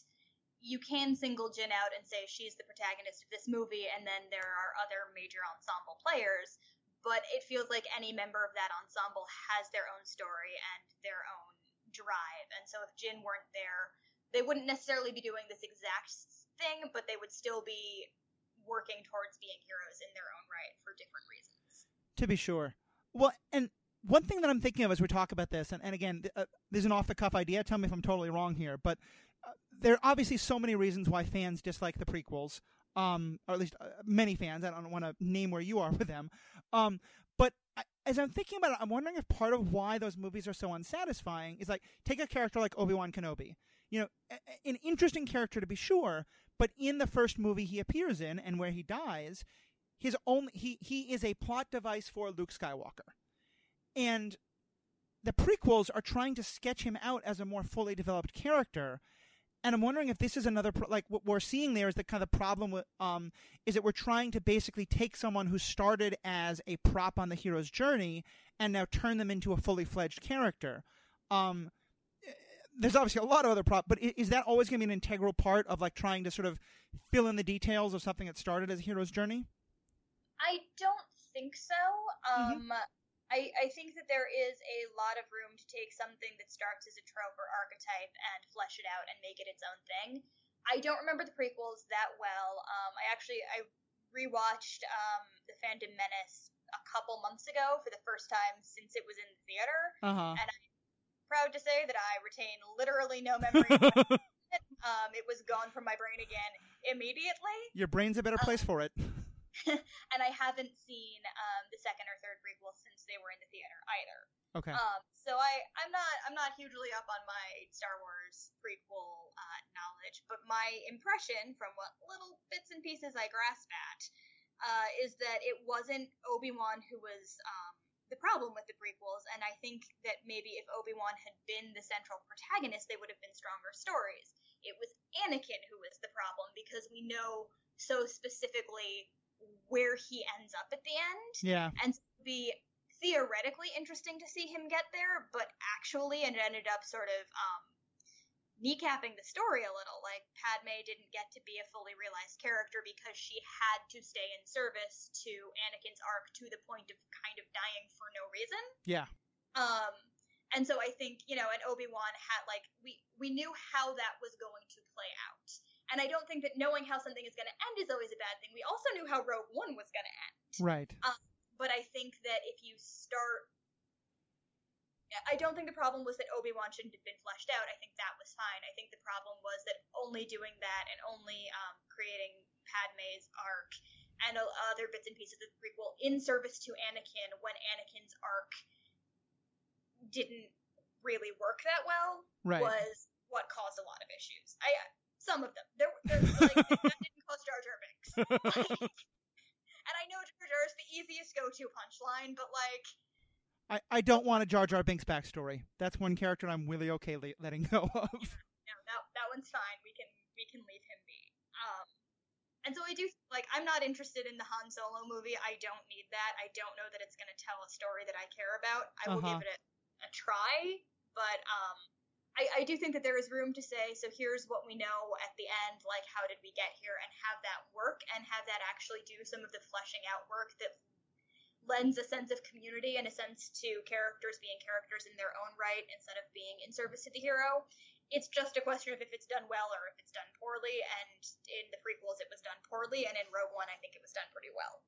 you can single Jyn out and say she's the protagonist of this movie, and then there are other major ensemble players. But it feels like any member of that ensemble has their own story and their own drive. And so if Jyn weren't there, they wouldn't necessarily be doing this exact thing, but they would still be working towards being heroes in their own right for different reasons. To be sure. Well, and one thing that I'm thinking of as we talk about this, and, and again, uh, there's an off the cuff idea. Tell me if I'm totally wrong here, but there are obviously so many reasons why fans dislike the prequels, um, or at least uh, many fans. I don't want to name where you are with them. Um, but I, as I'm thinking about it, I'm wondering if part of why those movies are so unsatisfying is like take a character like Obi Wan Kenobi. You know, a, an interesting character to be sure, but in the first movie he appears in and where he dies, his only he he is a plot device for Luke Skywalker, and the prequels are trying to sketch him out as a more fully developed character and I'm wondering if this is another pro- like what we're seeing there is the kind of problem with um is that we're trying to basically take someone who started as a prop on the hero's journey and now turn them into a fully fledged character. Um, there's obviously a lot of other prop, but is that always going to be an integral part of like trying to sort of fill in the details of something that started as a hero's journey? I don't think so. Mm-hmm. Um, mm-hmm. I, I think that there is a lot of room to take something that starts as a trope or archetype and flesh it out and make it its own thing. I don't remember the prequels that well. Um, I actually I rewatched um, the Phantom Menace a couple months ago for the first time since it was in the theater, uh-huh. and I'm proud to say that I retain literally no memory. Um, it was gone from my brain again immediately. Your brain's a better place Um, for it. and I haven't seen um, the second or third prequel since they were in the theater either. Okay. Um, so I, I'm not I'm not hugely up on my Star Wars prequel uh, knowledge, but my impression from what little bits and pieces I grasp at uh, is that it wasn't Obi Wan who was um, the problem with the prequels, and I think that maybe if Obi Wan had been the central protagonist, they would have been stronger stories. It was Anakin who was the problem because we know so specifically where he ends up at the end yeah. and so be theoretically interesting to see him get there, but actually it ended up sort of um, kneecapping the story a little. Like Padme didn't get to be a fully realized character because she had to stay in service to Anakin's arc to the point of kind of dying for no reason. Yeah. Um, and so I think you know, and Obi Wan had like we we knew how that was going to play out. And I don't think that knowing how something is going to end is always a bad thing. We also knew how Rogue One was going to end Right. but I think that if you start I don't think the problem was that Obi-Wan shouldn't have been fleshed out. I think that was fine. I think the problem was that only doing that and only um, creating Padme's arc and other bits and pieces of the prequel in service to Anakin when Anakin's arc didn't really work that well Right. was what caused a lot of issues. I some of them. There, there like that didn't cause Jar Jar Binks. Like, and I know Jar Jar is the easiest go-to punchline, but like I, I don't want a Jar Jar Binks backstory. That's one character I'm really okay le- letting go of. no, that that one's fine. We can we can leave him be. Um, and so I do like I'm not interested in the Han Solo movie. I don't need that. I don't know that it's going to tell a story that I care about. I will Uh-huh. give it a, a try, but um, I, I do think that there is room to say. So here's what we know at the end. Like how did we get here, and have that work, and have that actually do some of the fleshing out work that lends a sense of community and a sense to characters being characters in their own right instead of being in service to the hero it's just a question of if it's done well or if it's done poorly. And in the prequels, it was done poorly, and in Rogue One, I think it was done pretty well.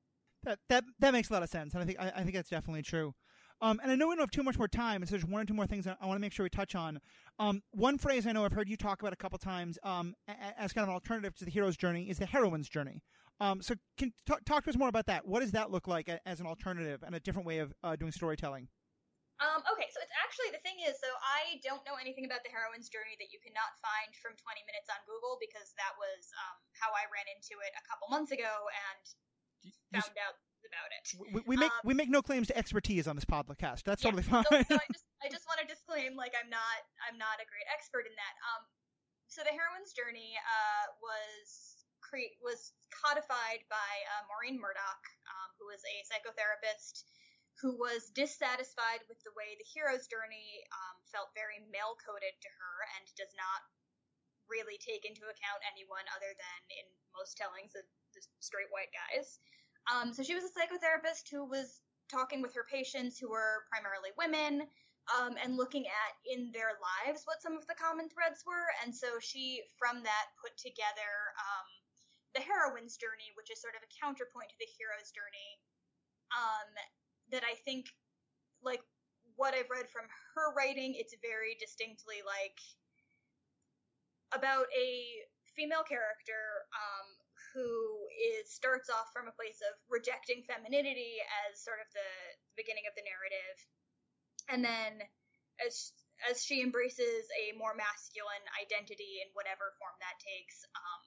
That that that makes a lot of sense, and I think I, I think that's definitely true. Um, and I know we don't have too much more time, and so there's one or two more things I, I want to make sure we touch on. Um, one phrase I know I've heard you talk about a couple times um, as kind of an alternative to the hero's journey is the heroine's journey. Um, so can talk, talk to us more about that. What does that look like as an alternative and a different way of uh, doing storytelling? Um, okay, so it's actually the thing is, so I don't know anything about the heroine's journey that you cannot find from 20 minutes on Google because that was um, how I ran into it a couple months ago and You found out about it. we, we make um, we make no claims to expertise on this podcast. That's Yeah, totally so, fine. so I just I just want to disclaim like I'm not I'm not a great expert in that. Um, so the heroine's journey uh, was cre- was codified by uh, Maureen Murdock, um, who was a psychotherapist who was dissatisfied with the way the hero's journey um, felt very male coded to her and does not really take into account anyone other than in most tellings of the straight white guys. Um, so she was a psychotherapist who was talking with her patients who were primarily women um, and looking at in their lives what some of the common threads were. And so she, from that, put together um, the heroine's journey, which is sort of a counterpoint to the hero's journey. Um, that I think, like, what I've read from her writing, it's very distinctly like about a female character um, who is starts off from a place of rejecting femininity as sort of the beginning of the narrative, and then as as she embraces a more masculine identity in whatever form that takes, um,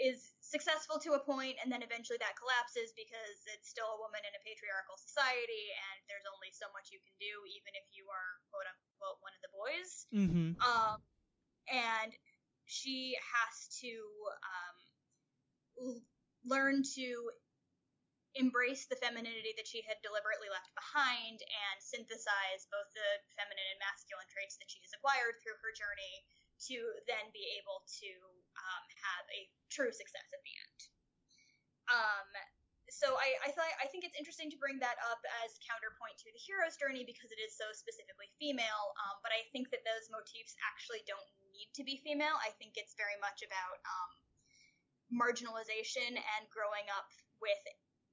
is successful to a point, and then eventually that collapses because it's still a woman in a patriarchal society, and there's only so much you can do, even if you are quote unquote one of the boys. mm-hmm. Um, and she has to um, learn to embrace the femininity that she had deliberately left behind and synthesize both the feminine and masculine traits that she has acquired through her journey to then be able to um, have a true success at the end. Um, so I, I I think it's interesting to bring that up as counterpoint to the hero's journey because it is so specifically female. Um, but I think that those motifs actually don't need to be female. I think it's very much about um, marginalization and growing up with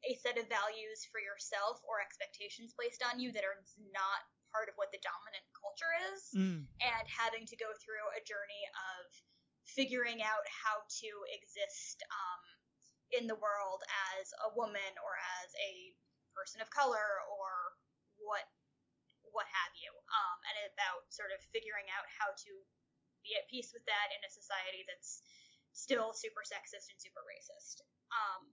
a set of values for yourself or expectations placed on you that are not part of what the dominant culture is Mm. and having to go through a journey of figuring out how to exist um, in the world as a woman or as a person of color or what what have you um, and about sort of figuring out how to be at peace with that in a society that's still super sexist and super racist um,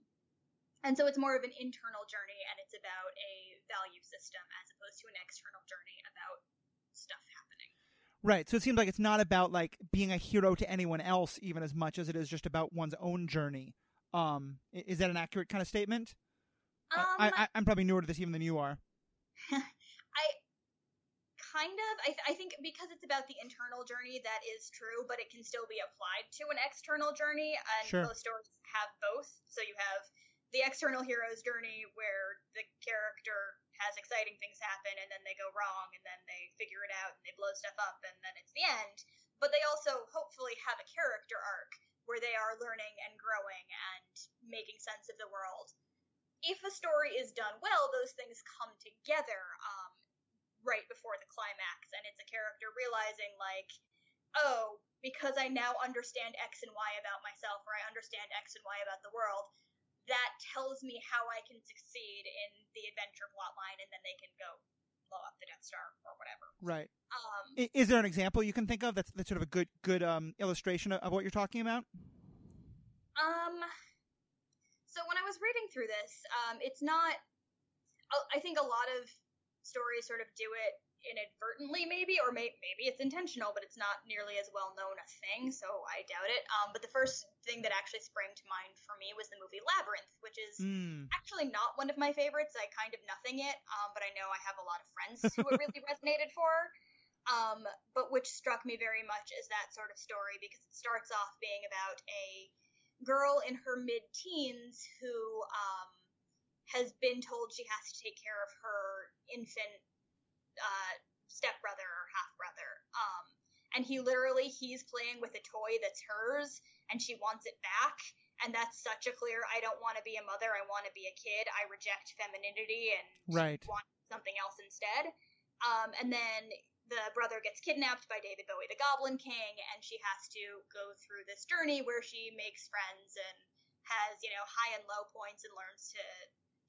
and so it's more of an internal journey and it's about a value system as opposed to an external journey about stuff happening Right. So it seems like it's not about like being a hero to anyone else even as much as it is just about one's own journey. Um, is that an accurate kind of statement? um, I, I'm probably newer to this even than you are. Kind of I, th- I think because it's about the internal journey that is true but it can still be applied to an external journey and Sure. most stories have both. So you have the external hero's journey where the character has exciting things happen and then they go wrong and then they figure it out and they blow stuff up and then it's the end. But they also hopefully have a character arc where they are learning and growing and making sense of the world. If a story is done well those things come together um, right before the climax and it's a character realizing like oh because i now understand x and y about myself or i understand x and y about the world that tells me how i can succeed in the adventure plot line and then they can go blow up the death star or whatever Right. um, Is there an example you can think of that's, that's sort of a good good um, illustration of, of what you're talking about? Um, so when I was reading through this, um, it's not. I think a lot of stories sort of do it inadvertently, maybe, or may, maybe it's intentional, but it's not nearly as well known a thing, so I doubt it. Um, but the first thing that actually sprang to mind for me was the movie Labyrinth, which is Mm. actually not one of my favorites. I kind of nothing it, um, but I know I have a lot of friends who it really resonated for. Um, but which struck me very much as that sort of story because it starts off being about a girl in her mid teens who um, has been told she has to take care of her infant uh, stepbrother or half brother. Um, and he literally he's playing with a toy that's hers and she wants it back and that's such a clear I don't want to be a mother, I want to be a kid. I reject femininity and Right. want something else instead. Um, and then the brother gets kidnapped by David Bowie, the Goblin King, and she has to go through this journey where she makes friends and has, you know, high and low points and learns to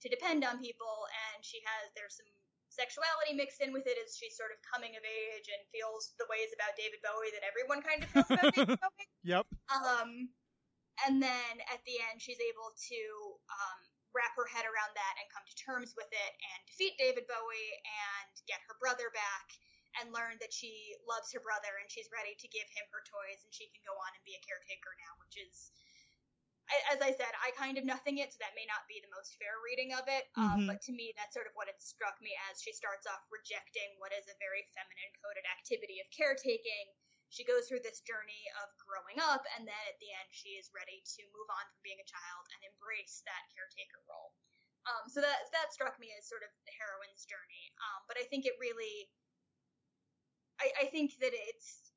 to depend on people. And she has there's some sexuality mixed in with it as she's sort of coming of age and feels the ways about David Bowie that everyone kind of feels about David Bowie. Yep. Um, and then at the end, she's able to um, wrap her head around that and come to terms with it and defeat David Bowie and get her brother back and learn that she loves her brother and she's ready to give him her toys and she can go on and be a caretaker now, which is. As I said, I kind of nothing it, so that may not be the most fair reading of it. Um, Mhm. but to me, that's sort of what it struck me as. She starts off rejecting what is a very feminine coded activity of caretaking, she goes through this journey of growing up and then at the end she is ready to move on from being a child and embrace that caretaker role um, so that that struck me as sort of the heroine's journey um, but i think it really I, I think that it's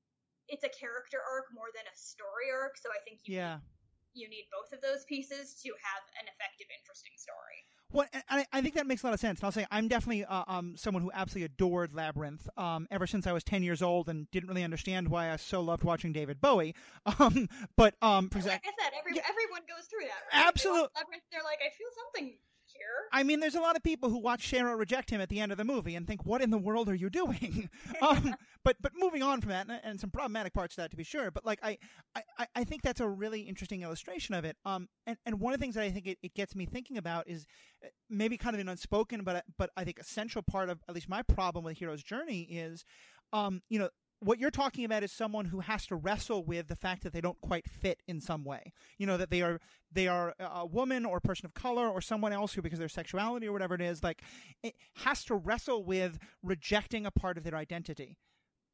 it's a character arc more than a story arc so i think you Yeah. need, you need both of those pieces to have an effective interesting story Well, and I, I think that makes a lot of sense. And I'll say I'm definitely uh, um, someone who absolutely adored Labyrinth um, ever since I was 10 years old and didn't really understand why I so loved watching David Bowie. Um, but um, for like i said every, Yeah. everyone goes through that right? They Labyrinth, they're like i feel something here I mean, there's a lot of people who watch Sarah reject him at the end of the movie and think, "What in the world are you doing?" um, but but moving on from that, and, and some problematic parts to that to be sure. But like I, I, I think that's a really interesting illustration of it. Um, and, and one of the things that I think it, it gets me thinking about is uh, maybe kind of an unspoken, but but I think essential part of at least my problem with Hero's Journey is, um, you know. What you're talking about is someone who has to wrestle with the fact that they don't quite fit in some way. You know that they are they are a woman or a person of color or someone else who, because their sexuality or whatever it is, like it has to wrestle with rejecting a part of their identity.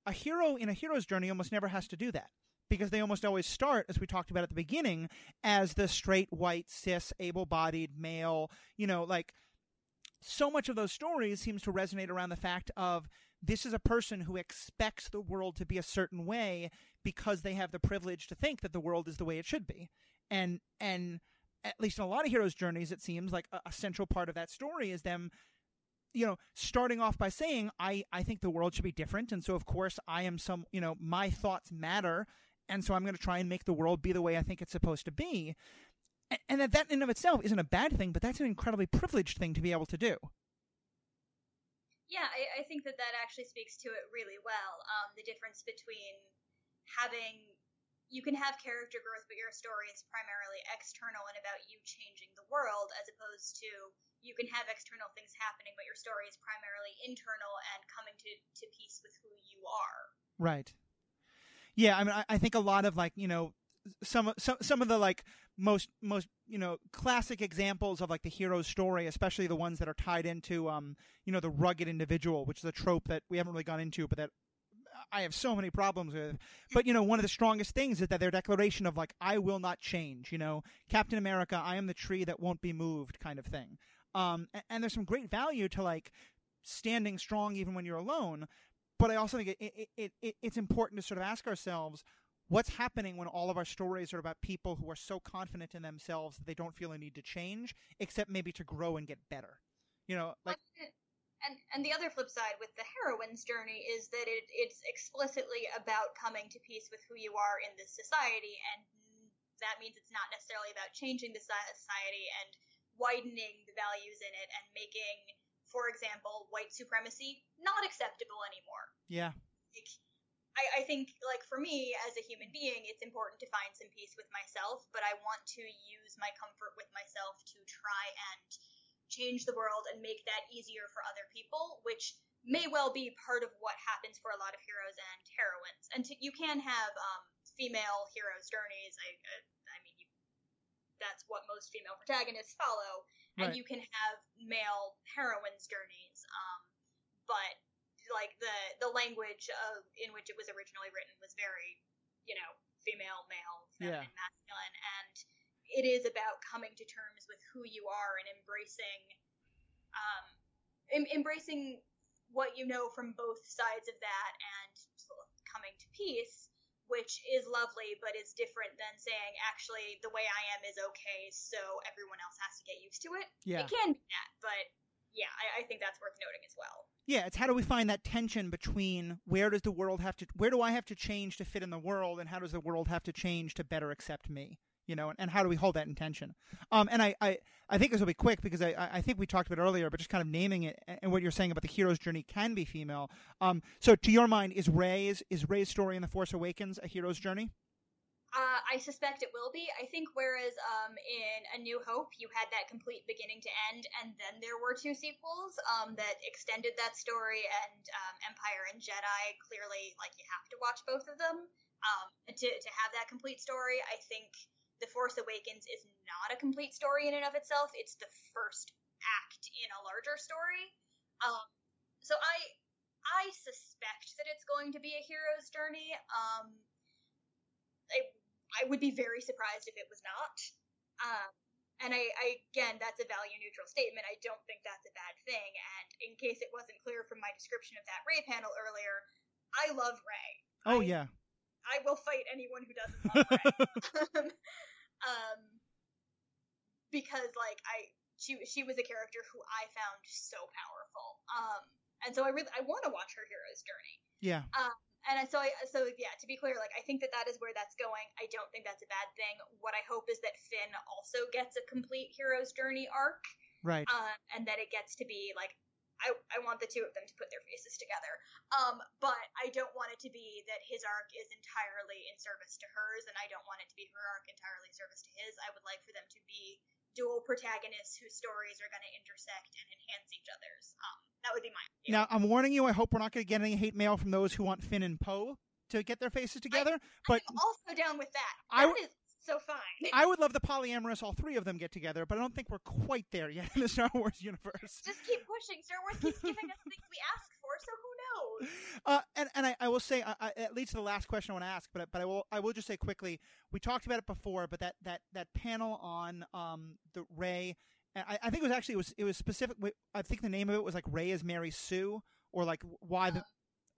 A hero in a hero's journey almost never has to do that because they almost always start, as we talked about at the beginning, as the straight, white, cis, able bodied male, you know, like so much of those stories seems to resonate around the fact of this is a person who expects the world to be a certain way because they have the privilege to think that the world is the way it should be. And and at least in a lot of heroes' journeys, it seems like a, a central part of that story is them, you know, starting off by saying, I, I think the world should be different. And so, of course, I am some, you know, my thoughts matter. and so I'm going to try and make the world be the way I think it's supposed to be. And, and that that in and of itself isn't a bad thing, but that's an incredibly privileged thing to be able to do. Yeah, I, I think that that actually speaks to it really well. Um, the difference between having you can have character growth, but your story is primarily external and about you changing the world, as opposed to you can have external things happening, but your story is primarily internal and coming to, to peace with who you are. Right. Yeah, I mean, I, I think a lot of like you know some some some of the like most most you know classic examples of like the hero's story, especially the ones that are tied into um you know the rugged individual, which is a trope that we haven't really gone into, but that I have so many problems with. But you know, one of the strongest things is that their declaration of like I will not change. You know, Captain America, I am the tree that won't be moved, kind of thing. Um, and, and there's some great value to like standing strong even when you're alone. But I also think it, it, it, it it's important to sort of ask ourselves what's happening when all of our stories are about people who are so confident in themselves that they don't feel a need to change, except maybe to grow and get better. You know, like and and the other flip side with the heroine's journey is that it it's explicitly about coming to peace with who you are in this society and that means it's not necessarily about changing the society and widening the values in it and making for example white supremacy not acceptable anymore yeah like, I, I think like for me as a human being it's important to find some peace with myself but i want to use my comfort with myself to try and change the world and make that easier for other people, which may well be part of what happens for a lot of heroes and heroines. And to, you can have um, female heroes' journeys. I, uh, I mean, you, that's what most female protagonists follow, and you can have male heroines' journeys. Um, but like the the language of, in which it was originally written was very, you know, female, male, feminine, yeah. masculine, and it is about coming to terms with who you are and embracing um, em- embracing what you know from both sides of that and coming to peace which is lovely but is different than saying actually the way i am is okay so everyone else has to get used to it. Yeah. it can be that but yeah I, I think that's worth noting as well yeah it's how do we find that tension between where does the world have to where do i have to change to fit in the world and how does the world have to change to better accept me you know, and, and how do we hold that intention? Um, and I, I, I think this will be quick because I, I think we talked about earlier, but just kind of naming it and what you're saying about the hero's journey can be female. Um, so to your mind, is Rey's is Rey's story in The Force Awakens a hero's journey? Uh, I suspect it will be. I think whereas um, in A New Hope you had that complete beginning to end, and then there were two sequels um, that extended that story, and um, Empire and Jedi clearly like you have to watch both of them um, to to have that complete story. I think the Force Awakens is not a complete story in and of itself. It's the first act in a larger story. Um, so I I suspect that it's going to be a hero's journey. Um, I I would be very surprised if it was not. Um, and I, I again, that's a value neutral statement. I don't think that's a bad thing. And in case it wasn't clear from my description of that Rey panel earlier, I love Rey. Oh I, yeah. I will fight anyone who doesn't love Rey. um, because like I she she was a character who I found so powerful. Um, and so I really I want to watch her hero's journey. Yeah. Um, and so I so yeah, to be clear, like I think that that is where that's going. I don't think that's a bad thing. What I hope is that Finn also gets a complete hero's journey arc. Right. Um, and that it gets to be like I, I want the two of them to put their faces together. Um, but I don't want it to be that his arc is entirely in service to hers, and I don't want it to be her arc entirely in service to his. I would like for them to be dual protagonists whose stories are going to intersect and enhance each other's. Um, that would be my. Idea. Now I'm warning you. I hope we're not going to get any hate mail from those who want Finn and Poe to get their faces together. I, but I'm also down with that. That I, is so fine. I would love the polyamorous all three of them get together, but I don't think we're quite there yet in the Star Wars universe. Just keep pushing. Star Wars keeps giving us things we ask so who knows? Uh, and and I, I will say, I, I, it leads to the last question I want to ask, but but I will I will just say quickly, we talked about it before, but that that that panel on um the Rey, I, I think it was actually it was it was specific. I think the name of it was like Rey is Mary Sue, or like why the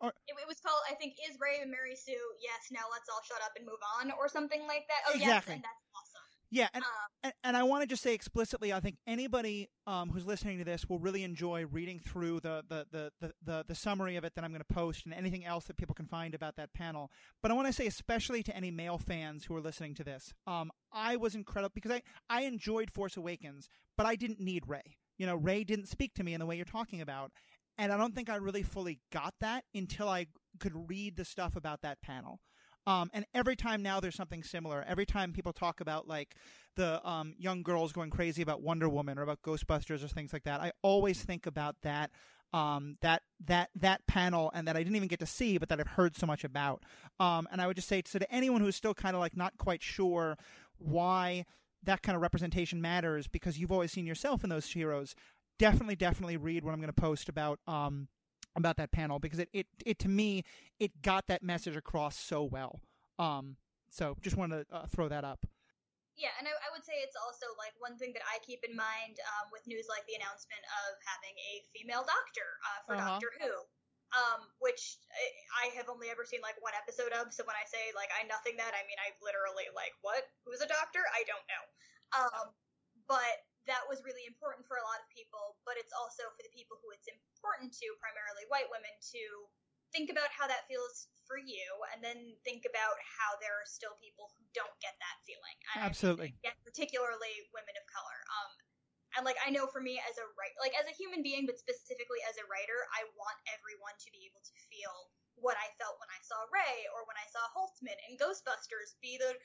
or, it, it, was called, I think, is Rey and Mary Sue? Yes. Now let's all shut up and move on, or something like that. Oh, exactly. yes, and that's awesome. Yeah, and, um, and, I want to just say explicitly, I think anybody um, who's listening to this will really enjoy reading through the the, the, the, the, the summary of it that I'm going to post and anything else that people can find about that panel. But I want to say, especially to any male fans who are listening to this, um, I was incredible because I, I enjoyed Force Awakens, but I didn't need Rey. You know, Rey didn't speak to me in the way you're talking about. And I don't think I really fully got that until I could read the stuff about that panel. Um, and every time now there's something similar. Every time people talk about like the um, young girls going crazy about Wonder Woman or about Ghostbusters or things like that, I always think about that um, that that that panel and that I didn't even get to see, but that I've heard so much about. Um, and I would just say so to anyone who's still kind of like not quite sure why that kind of representation matters because you've always seen yourself in those heroes. Definitely, definitely read what I'm going to post about um, about that panel because it, it, it to me it got that message across so well. Um, so just wanted to uh, throw that up. Yeah, and I, I, would say it's also like one thing that I keep in mind um, with news like the announcement of having a female doctor uh, for uh-huh. Doctor Who, um, which I have only ever seen like one episode of. So when I say like I nothing that, I mean I literally like what? Who's a doctor? I don't know. Um, but that was really important for a lot of people, but it's also for the people who it's important to, primarily white women, to think about how that feels for you and then think about how there are still people who don't get that feeling. And Absolutely. Yeah, particularly women of color. Um, and like I know for me as a writer, like as a human being, but specifically as a writer, I want everyone to be able to feel what I felt when I saw Rey or when I saw Holtzmann in Ghostbusters be the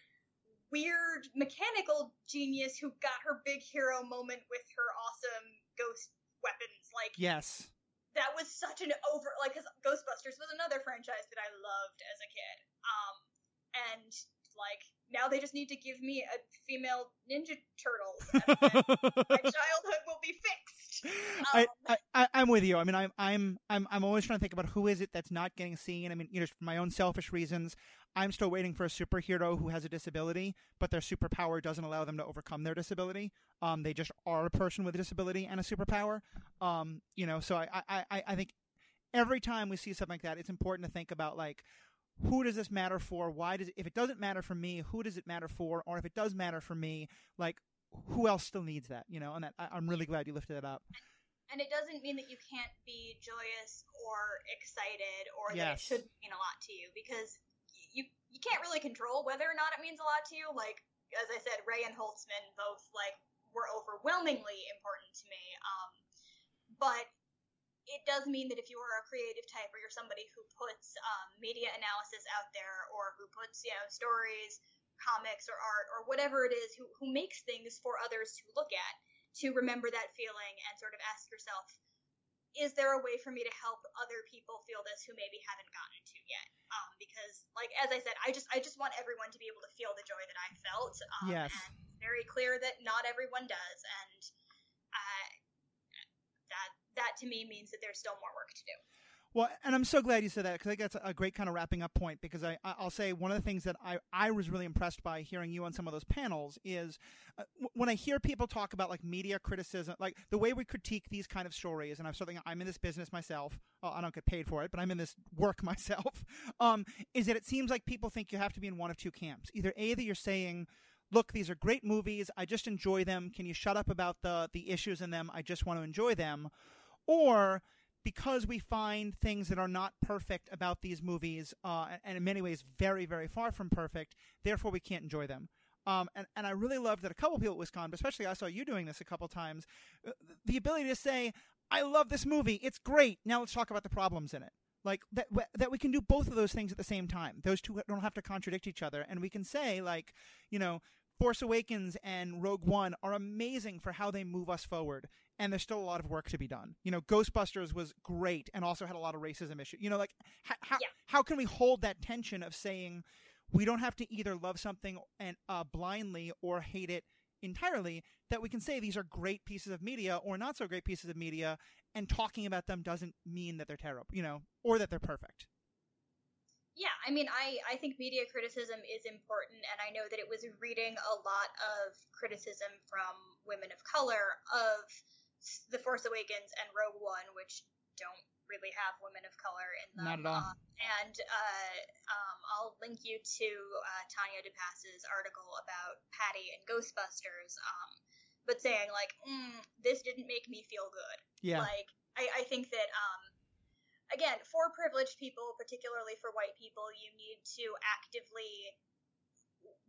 weird mechanical genius who got her big hero moment with her awesome ghost weapons. Like, yes, that was such an over like because Ghostbusters was another franchise that I loved as a kid. Um, and like now they just need to give me a female Ninja Turtle. my childhood will be fixed. Um, I, I, I'm with you. I mean, I'm, I'm, I'm, I'm always trying to think about who is it that's not getting seen. I mean, you know, for my own selfish reasons, I'm still waiting for a superhero who has a disability, but their superpower doesn't allow them to overcome their disability. Um, they just are a person with a disability and a superpower. Um, you know, so I, I, I, I think every time we see something like that, it's important to think about like, who does this matter for? Why does it, if it doesn't matter for me, who does it matter for? Or if it does matter for me, like who else still needs that? You know, and that I, am really glad you lifted it up. And it doesn't mean that you can't be joyous or excited or yes. that it should mean a lot to you because you you can't really control whether or not it means a lot to you. Like as I said, Rey and Holtzmann both like were overwhelmingly important to me. Um, but it does mean that if you are a creative type or you're somebody who puts um, media analysis out there or who puts you know stories comics or art or whatever it is who, who makes things for others to look at to remember that feeling and sort of ask yourself is there a way for me to help other people feel this who maybe haven't gotten to yet um, because like as i said i just i just want everyone to be able to feel the joy that i felt um, yes. and it's very clear that not everyone does and uh, that that to me means that there's still more work to do well, and I'm so glad you said that because I think that's a great kind of wrapping up point. Because I, I'll say one of the things that I, I was really impressed by hearing you on some of those panels is uh, when I hear people talk about like media criticism, like the way we critique these kind of stories. And I'm something I'm in this business myself. Well, I don't get paid for it, but I'm in this work myself. Um, is that it seems like people think you have to be in one of two camps. Either a that you're saying look, these are great movies. I just enjoy them. Can you shut up about the the issues in them? I just want to enjoy them. Or because we find things that are not perfect about these movies, uh, and in many ways very, very far from perfect, therefore we can't enjoy them. Um, and, and I really love that a couple people at WisCon, especially I saw you doing this a couple times, uh, the ability to say, I love this movie, it's great, now let's talk about the problems in it. Like that, that we can do both of those things at the same time. Those two don't have to contradict each other, and we can say, like, you know, Force Awakens and Rogue One are amazing for how they move us forward and there's still a lot of work to be done. You know, Ghostbusters was great and also had a lot of racism issues. You know, like how how, yeah. how can we hold that tension of saying we don't have to either love something and uh, blindly or hate it entirely that we can say these are great pieces of media or not so great pieces of media and talking about them doesn't mean that they're terrible, you know, or that they're perfect. Yeah, I mean, I, I think media criticism is important, and I know that it was reading a lot of criticism from women of color of the Force Awakens and Rogue One, which don't really have women of color in them. Not at all. Uh, and uh, um, I'll link you to uh, Tanya DePass's article about Patty and Ghostbusters. Um, but saying like, mm, this didn't make me feel good. Yeah. Like I, I think that um, again, for privileged people, particularly for white people, you need to actively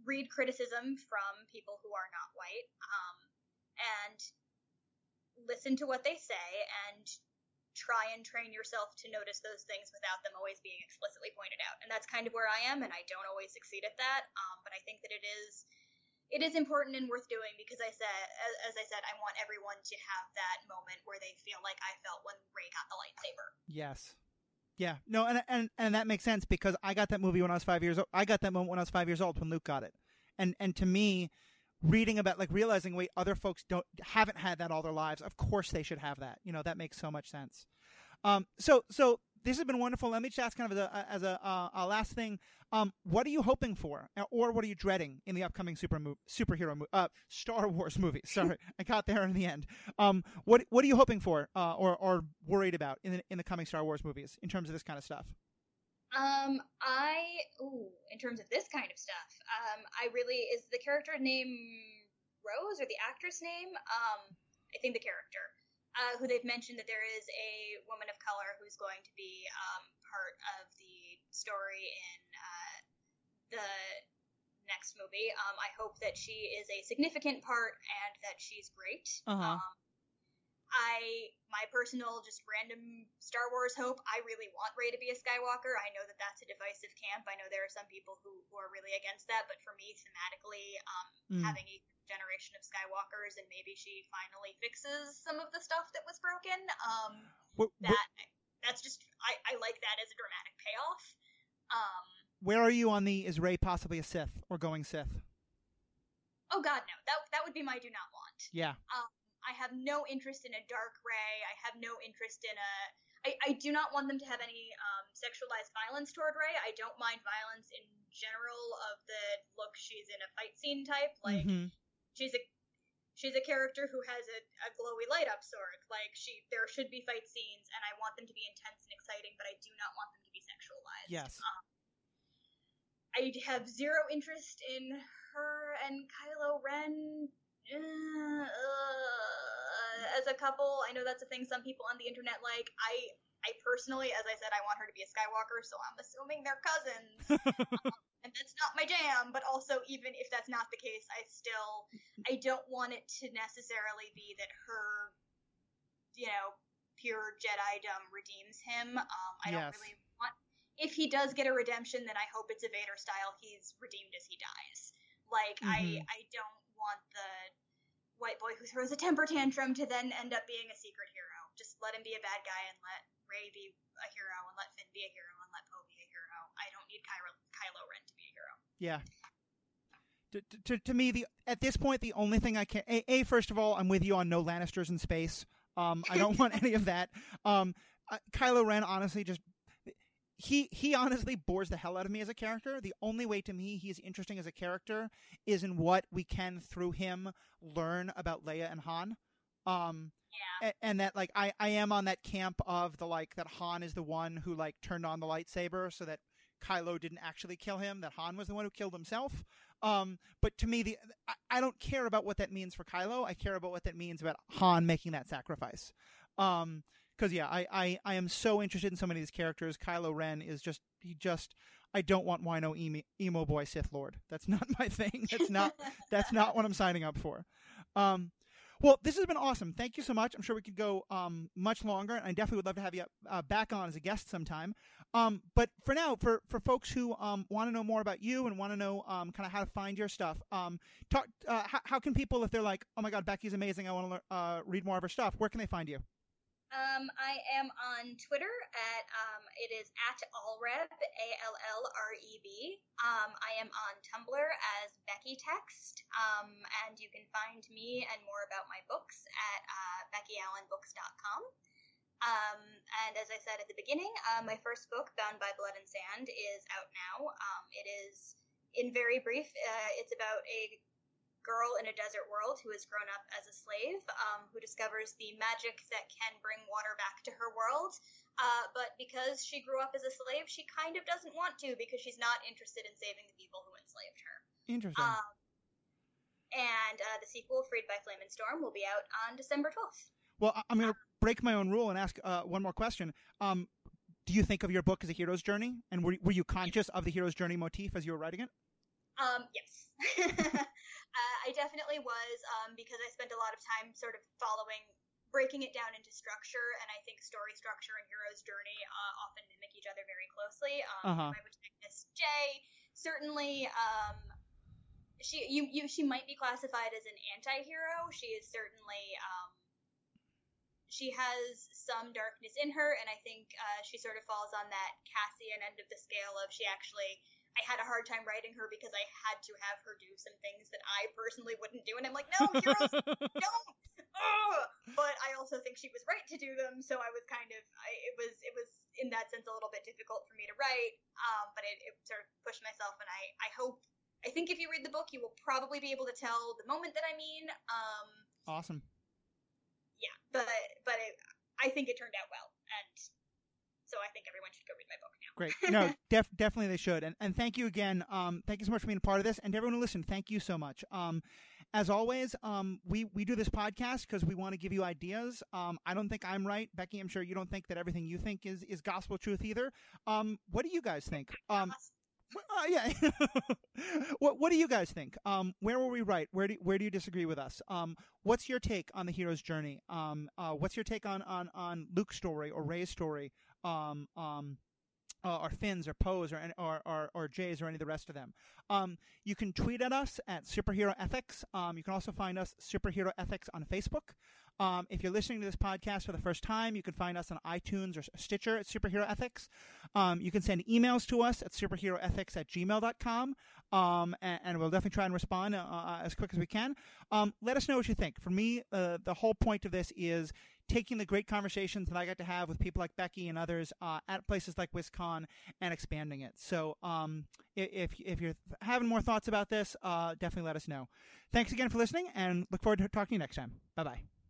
read criticism from people who are not white um, and listen to what they say and try and train yourself to notice those things without them always being explicitly pointed out. And that's kind of where I am, and I don't always succeed at that. Um, but I think that it is it is important and worth doing because I said, as, as I said, I want everyone to have that moment where they feel like I felt when Rey got the lightsaber. Yes. Yeah. No, and and and that makes sense because I got that movie when I was five years old. I got that moment when I was five years old when Luke got it, and and to me, reading about like realizing wait other folks don't haven't had that all their lives. Of course they should have that. You know that makes so much sense. Um. So so this has been wonderful. Let me just ask kind of as a as a, uh, a last thing. Um. What are you hoping for, or what are you dreading in the upcoming super mo- superhero mo- uh Star Wars movie? Sorry, I got there in the end. Um. What what are you hoping for, uh, or or worried about in the in the coming Star Wars movies in terms of this kind of stuff? Um, I ooh, in terms of this kind of stuff, um, I really is the character name Rose or the actress name? Um, I think the character, uh, who they've mentioned that there is a woman of color who's going to be um, part of the story in uh, the next movie. Um, I hope that she is a significant part and that she's great. Uh-huh. Um, I my personal just random Star Wars hope. I really want Rey to be a Skywalker. I know that that's a divisive camp. I know there are some people who, who are really against that, but for me, thematically, um, Mm. having a generation of Skywalkers and maybe she finally fixes some of the stuff that was broken. Um, Wh- wh- that that's just I, I like that as a dramatic payoff. Um, where are you on the is Rey possibly a Sith or going Sith? oh God, no, that that would be my do not want. Yeah. I have no interest in a dark Rey. I have no interest in a. I, I do not want them to have any um, sexualized violence toward Rey. I don't mind violence in general of the look she's in a fight scene type. Like Mhm. she's a she's a character who has a, a glowy light up sword. Like she there should be fight scenes and I want them to be intense and exciting, but I do not want them to be sexualized. Yes. Um, I have zero interest in her and Kylo Ren uh, as a couple. I know that's a thing some people on the internet like. I I personally, as I said, I want her to be a Skywalker, so I'm assuming they're cousins. um, and that's not my jam, but also even if that's not the case, I still I don't want it to necessarily be that her you know, pure Jedidom redeems him. Um I don't really want if he does get a redemption, then I hope it's a Vader style. He's redeemed as he dies. Like I, Mhm. I don't want the white boy who throws a temper tantrum to then end up being a secret hero. Just let him be a bad guy and let Rey be a hero and let Finn be a hero and let Poe be a hero. I don't need Kylo, Kylo Ren to be a hero. Yeah. To, to, to me, the at this point, the only thing I can a, a first of all, I'm with you on no Lannisters in space. Um, I don't want any of that. Um, uh, Kylo Ren, honestly, just he he honestly bores the hell out of me as a character. The only way to me he's interesting as a character is in what we can through him learn about Leia and Han. Um, Yeah. a- and that like I I am on that camp of the like that Han is the one who like turned on the lightsaber so that Kylo didn't actually kill him. That Han was the one who killed himself. Um, but to me, the I, I don't care about what that means for Kylo. I care about what that means about Han making that sacrifice. Um, because yeah, I, I I am so interested in so many of these characters. Kylo Ren is just he just I don't want wino emo, emo boy Sith Lord. That's not my thing. That's not that's not what I'm signing up for. Um, well, this has been awesome. Thank you so much. I'm sure we could go um, much longer, and I definitely would love to have you uh, back on as a guest sometime. Um, but for now, for, for folks who um, want to know more about you and want to know um, kind of how to find your stuff, um, talk. Uh, how, how can people, if they're like, "Oh my God, Becky's amazing. I want to uh, read more of her stuff," where can they find you? Um, I am on Twitter at um, it is at allreb a l l r e b. Um, I am on Tumblr as Becky Text, um, and you can find me and more about my books at uh, BeckyAllenBooks.com. Um, and as I said at the beginning, uh, my first book, Bound by Blood and Sand, is out now. Um, it is, in very brief, uh, it's about a girl in a desert world who has grown up as a slave, um, who discovers the magic that can bring water back to her world. Uh, but because she grew up as a slave, she kind of doesn't want to because she's not interested in saving the people who enslaved her. Interesting. Um, and uh, the sequel, Freed by Flame and Storm, will be out on December 12th. Well, I'm going to break my own rule and ask uh, one more question. Um, do you think of your book as a hero's journey? And were, were you conscious of the hero's journey motif as you were writing it? Um, yes. uh, I definitely was um, because I spent a lot of time sort of following, breaking it down into structure, and I think story structure and hero's journey uh, often mimic each other very closely. Um, uh-huh. My protagonist Jae certainly um, she you, you she might be classified as an anti-hero. She is certainly um, she has some darkness in her, and I think uh, she sort of falls on that Cassian end of the scale of she actually. I had a hard time writing her because I had to have her do some things that I personally wouldn't do, and I'm like, no, heroes don't. Ugh! But I also think she was right to do them, so I was kind of, I, it was, it was in that sense a little bit difficult for me to write. Um, but it, it sort of pushed myself, and I, I hope I think if you read the book, you will probably be able to tell the moment that I mean. Um, awesome. Yeah, but but it, I think it turned out well, and so I think everyone should go read my book now. Great. No, def- definitely they should. And and thank you again. Um, thank you so much for being a part of this, and to everyone who listened, thank you so much. Um, as always, um, we we do this podcast because we want to give you ideas. Um, I don't think I'm right, Becky. I'm sure you don't think that everything you think is is gospel truth either. Um, what do you guys think? Um. Uh, yeah. what What do you guys think? Um, where were we right? Where do Where do you disagree with us? Um, what's your take on the hero's journey? Um, uh, what's your take on on on Luke's story or Rey's story? Um, um, uh, or Finn's or Poe's or, or, or, or Jae's or any of the rest of them. Um, you can tweet at us at Superhero Ethics. Um, you can also find us Superhero Ethics on Facebook. Um, if you're listening to this podcast for the first time, you can find us on iTunes or Stitcher at Superhero Ethics. Um, you can send emails to us at superheroethics at gmail.com, um, and, and, we'll definitely try and respond uh, uh, as quick as we can. Um, let us know what you think. For me, uh, the whole point of this is taking the great conversations that I got to have with people like Becky and others uh, at places like WisCon and expanding it. So um, if, if you're having more thoughts about this, uh, definitely let us know. Thanks again for listening and look forward to talking to you next time. Bye bye.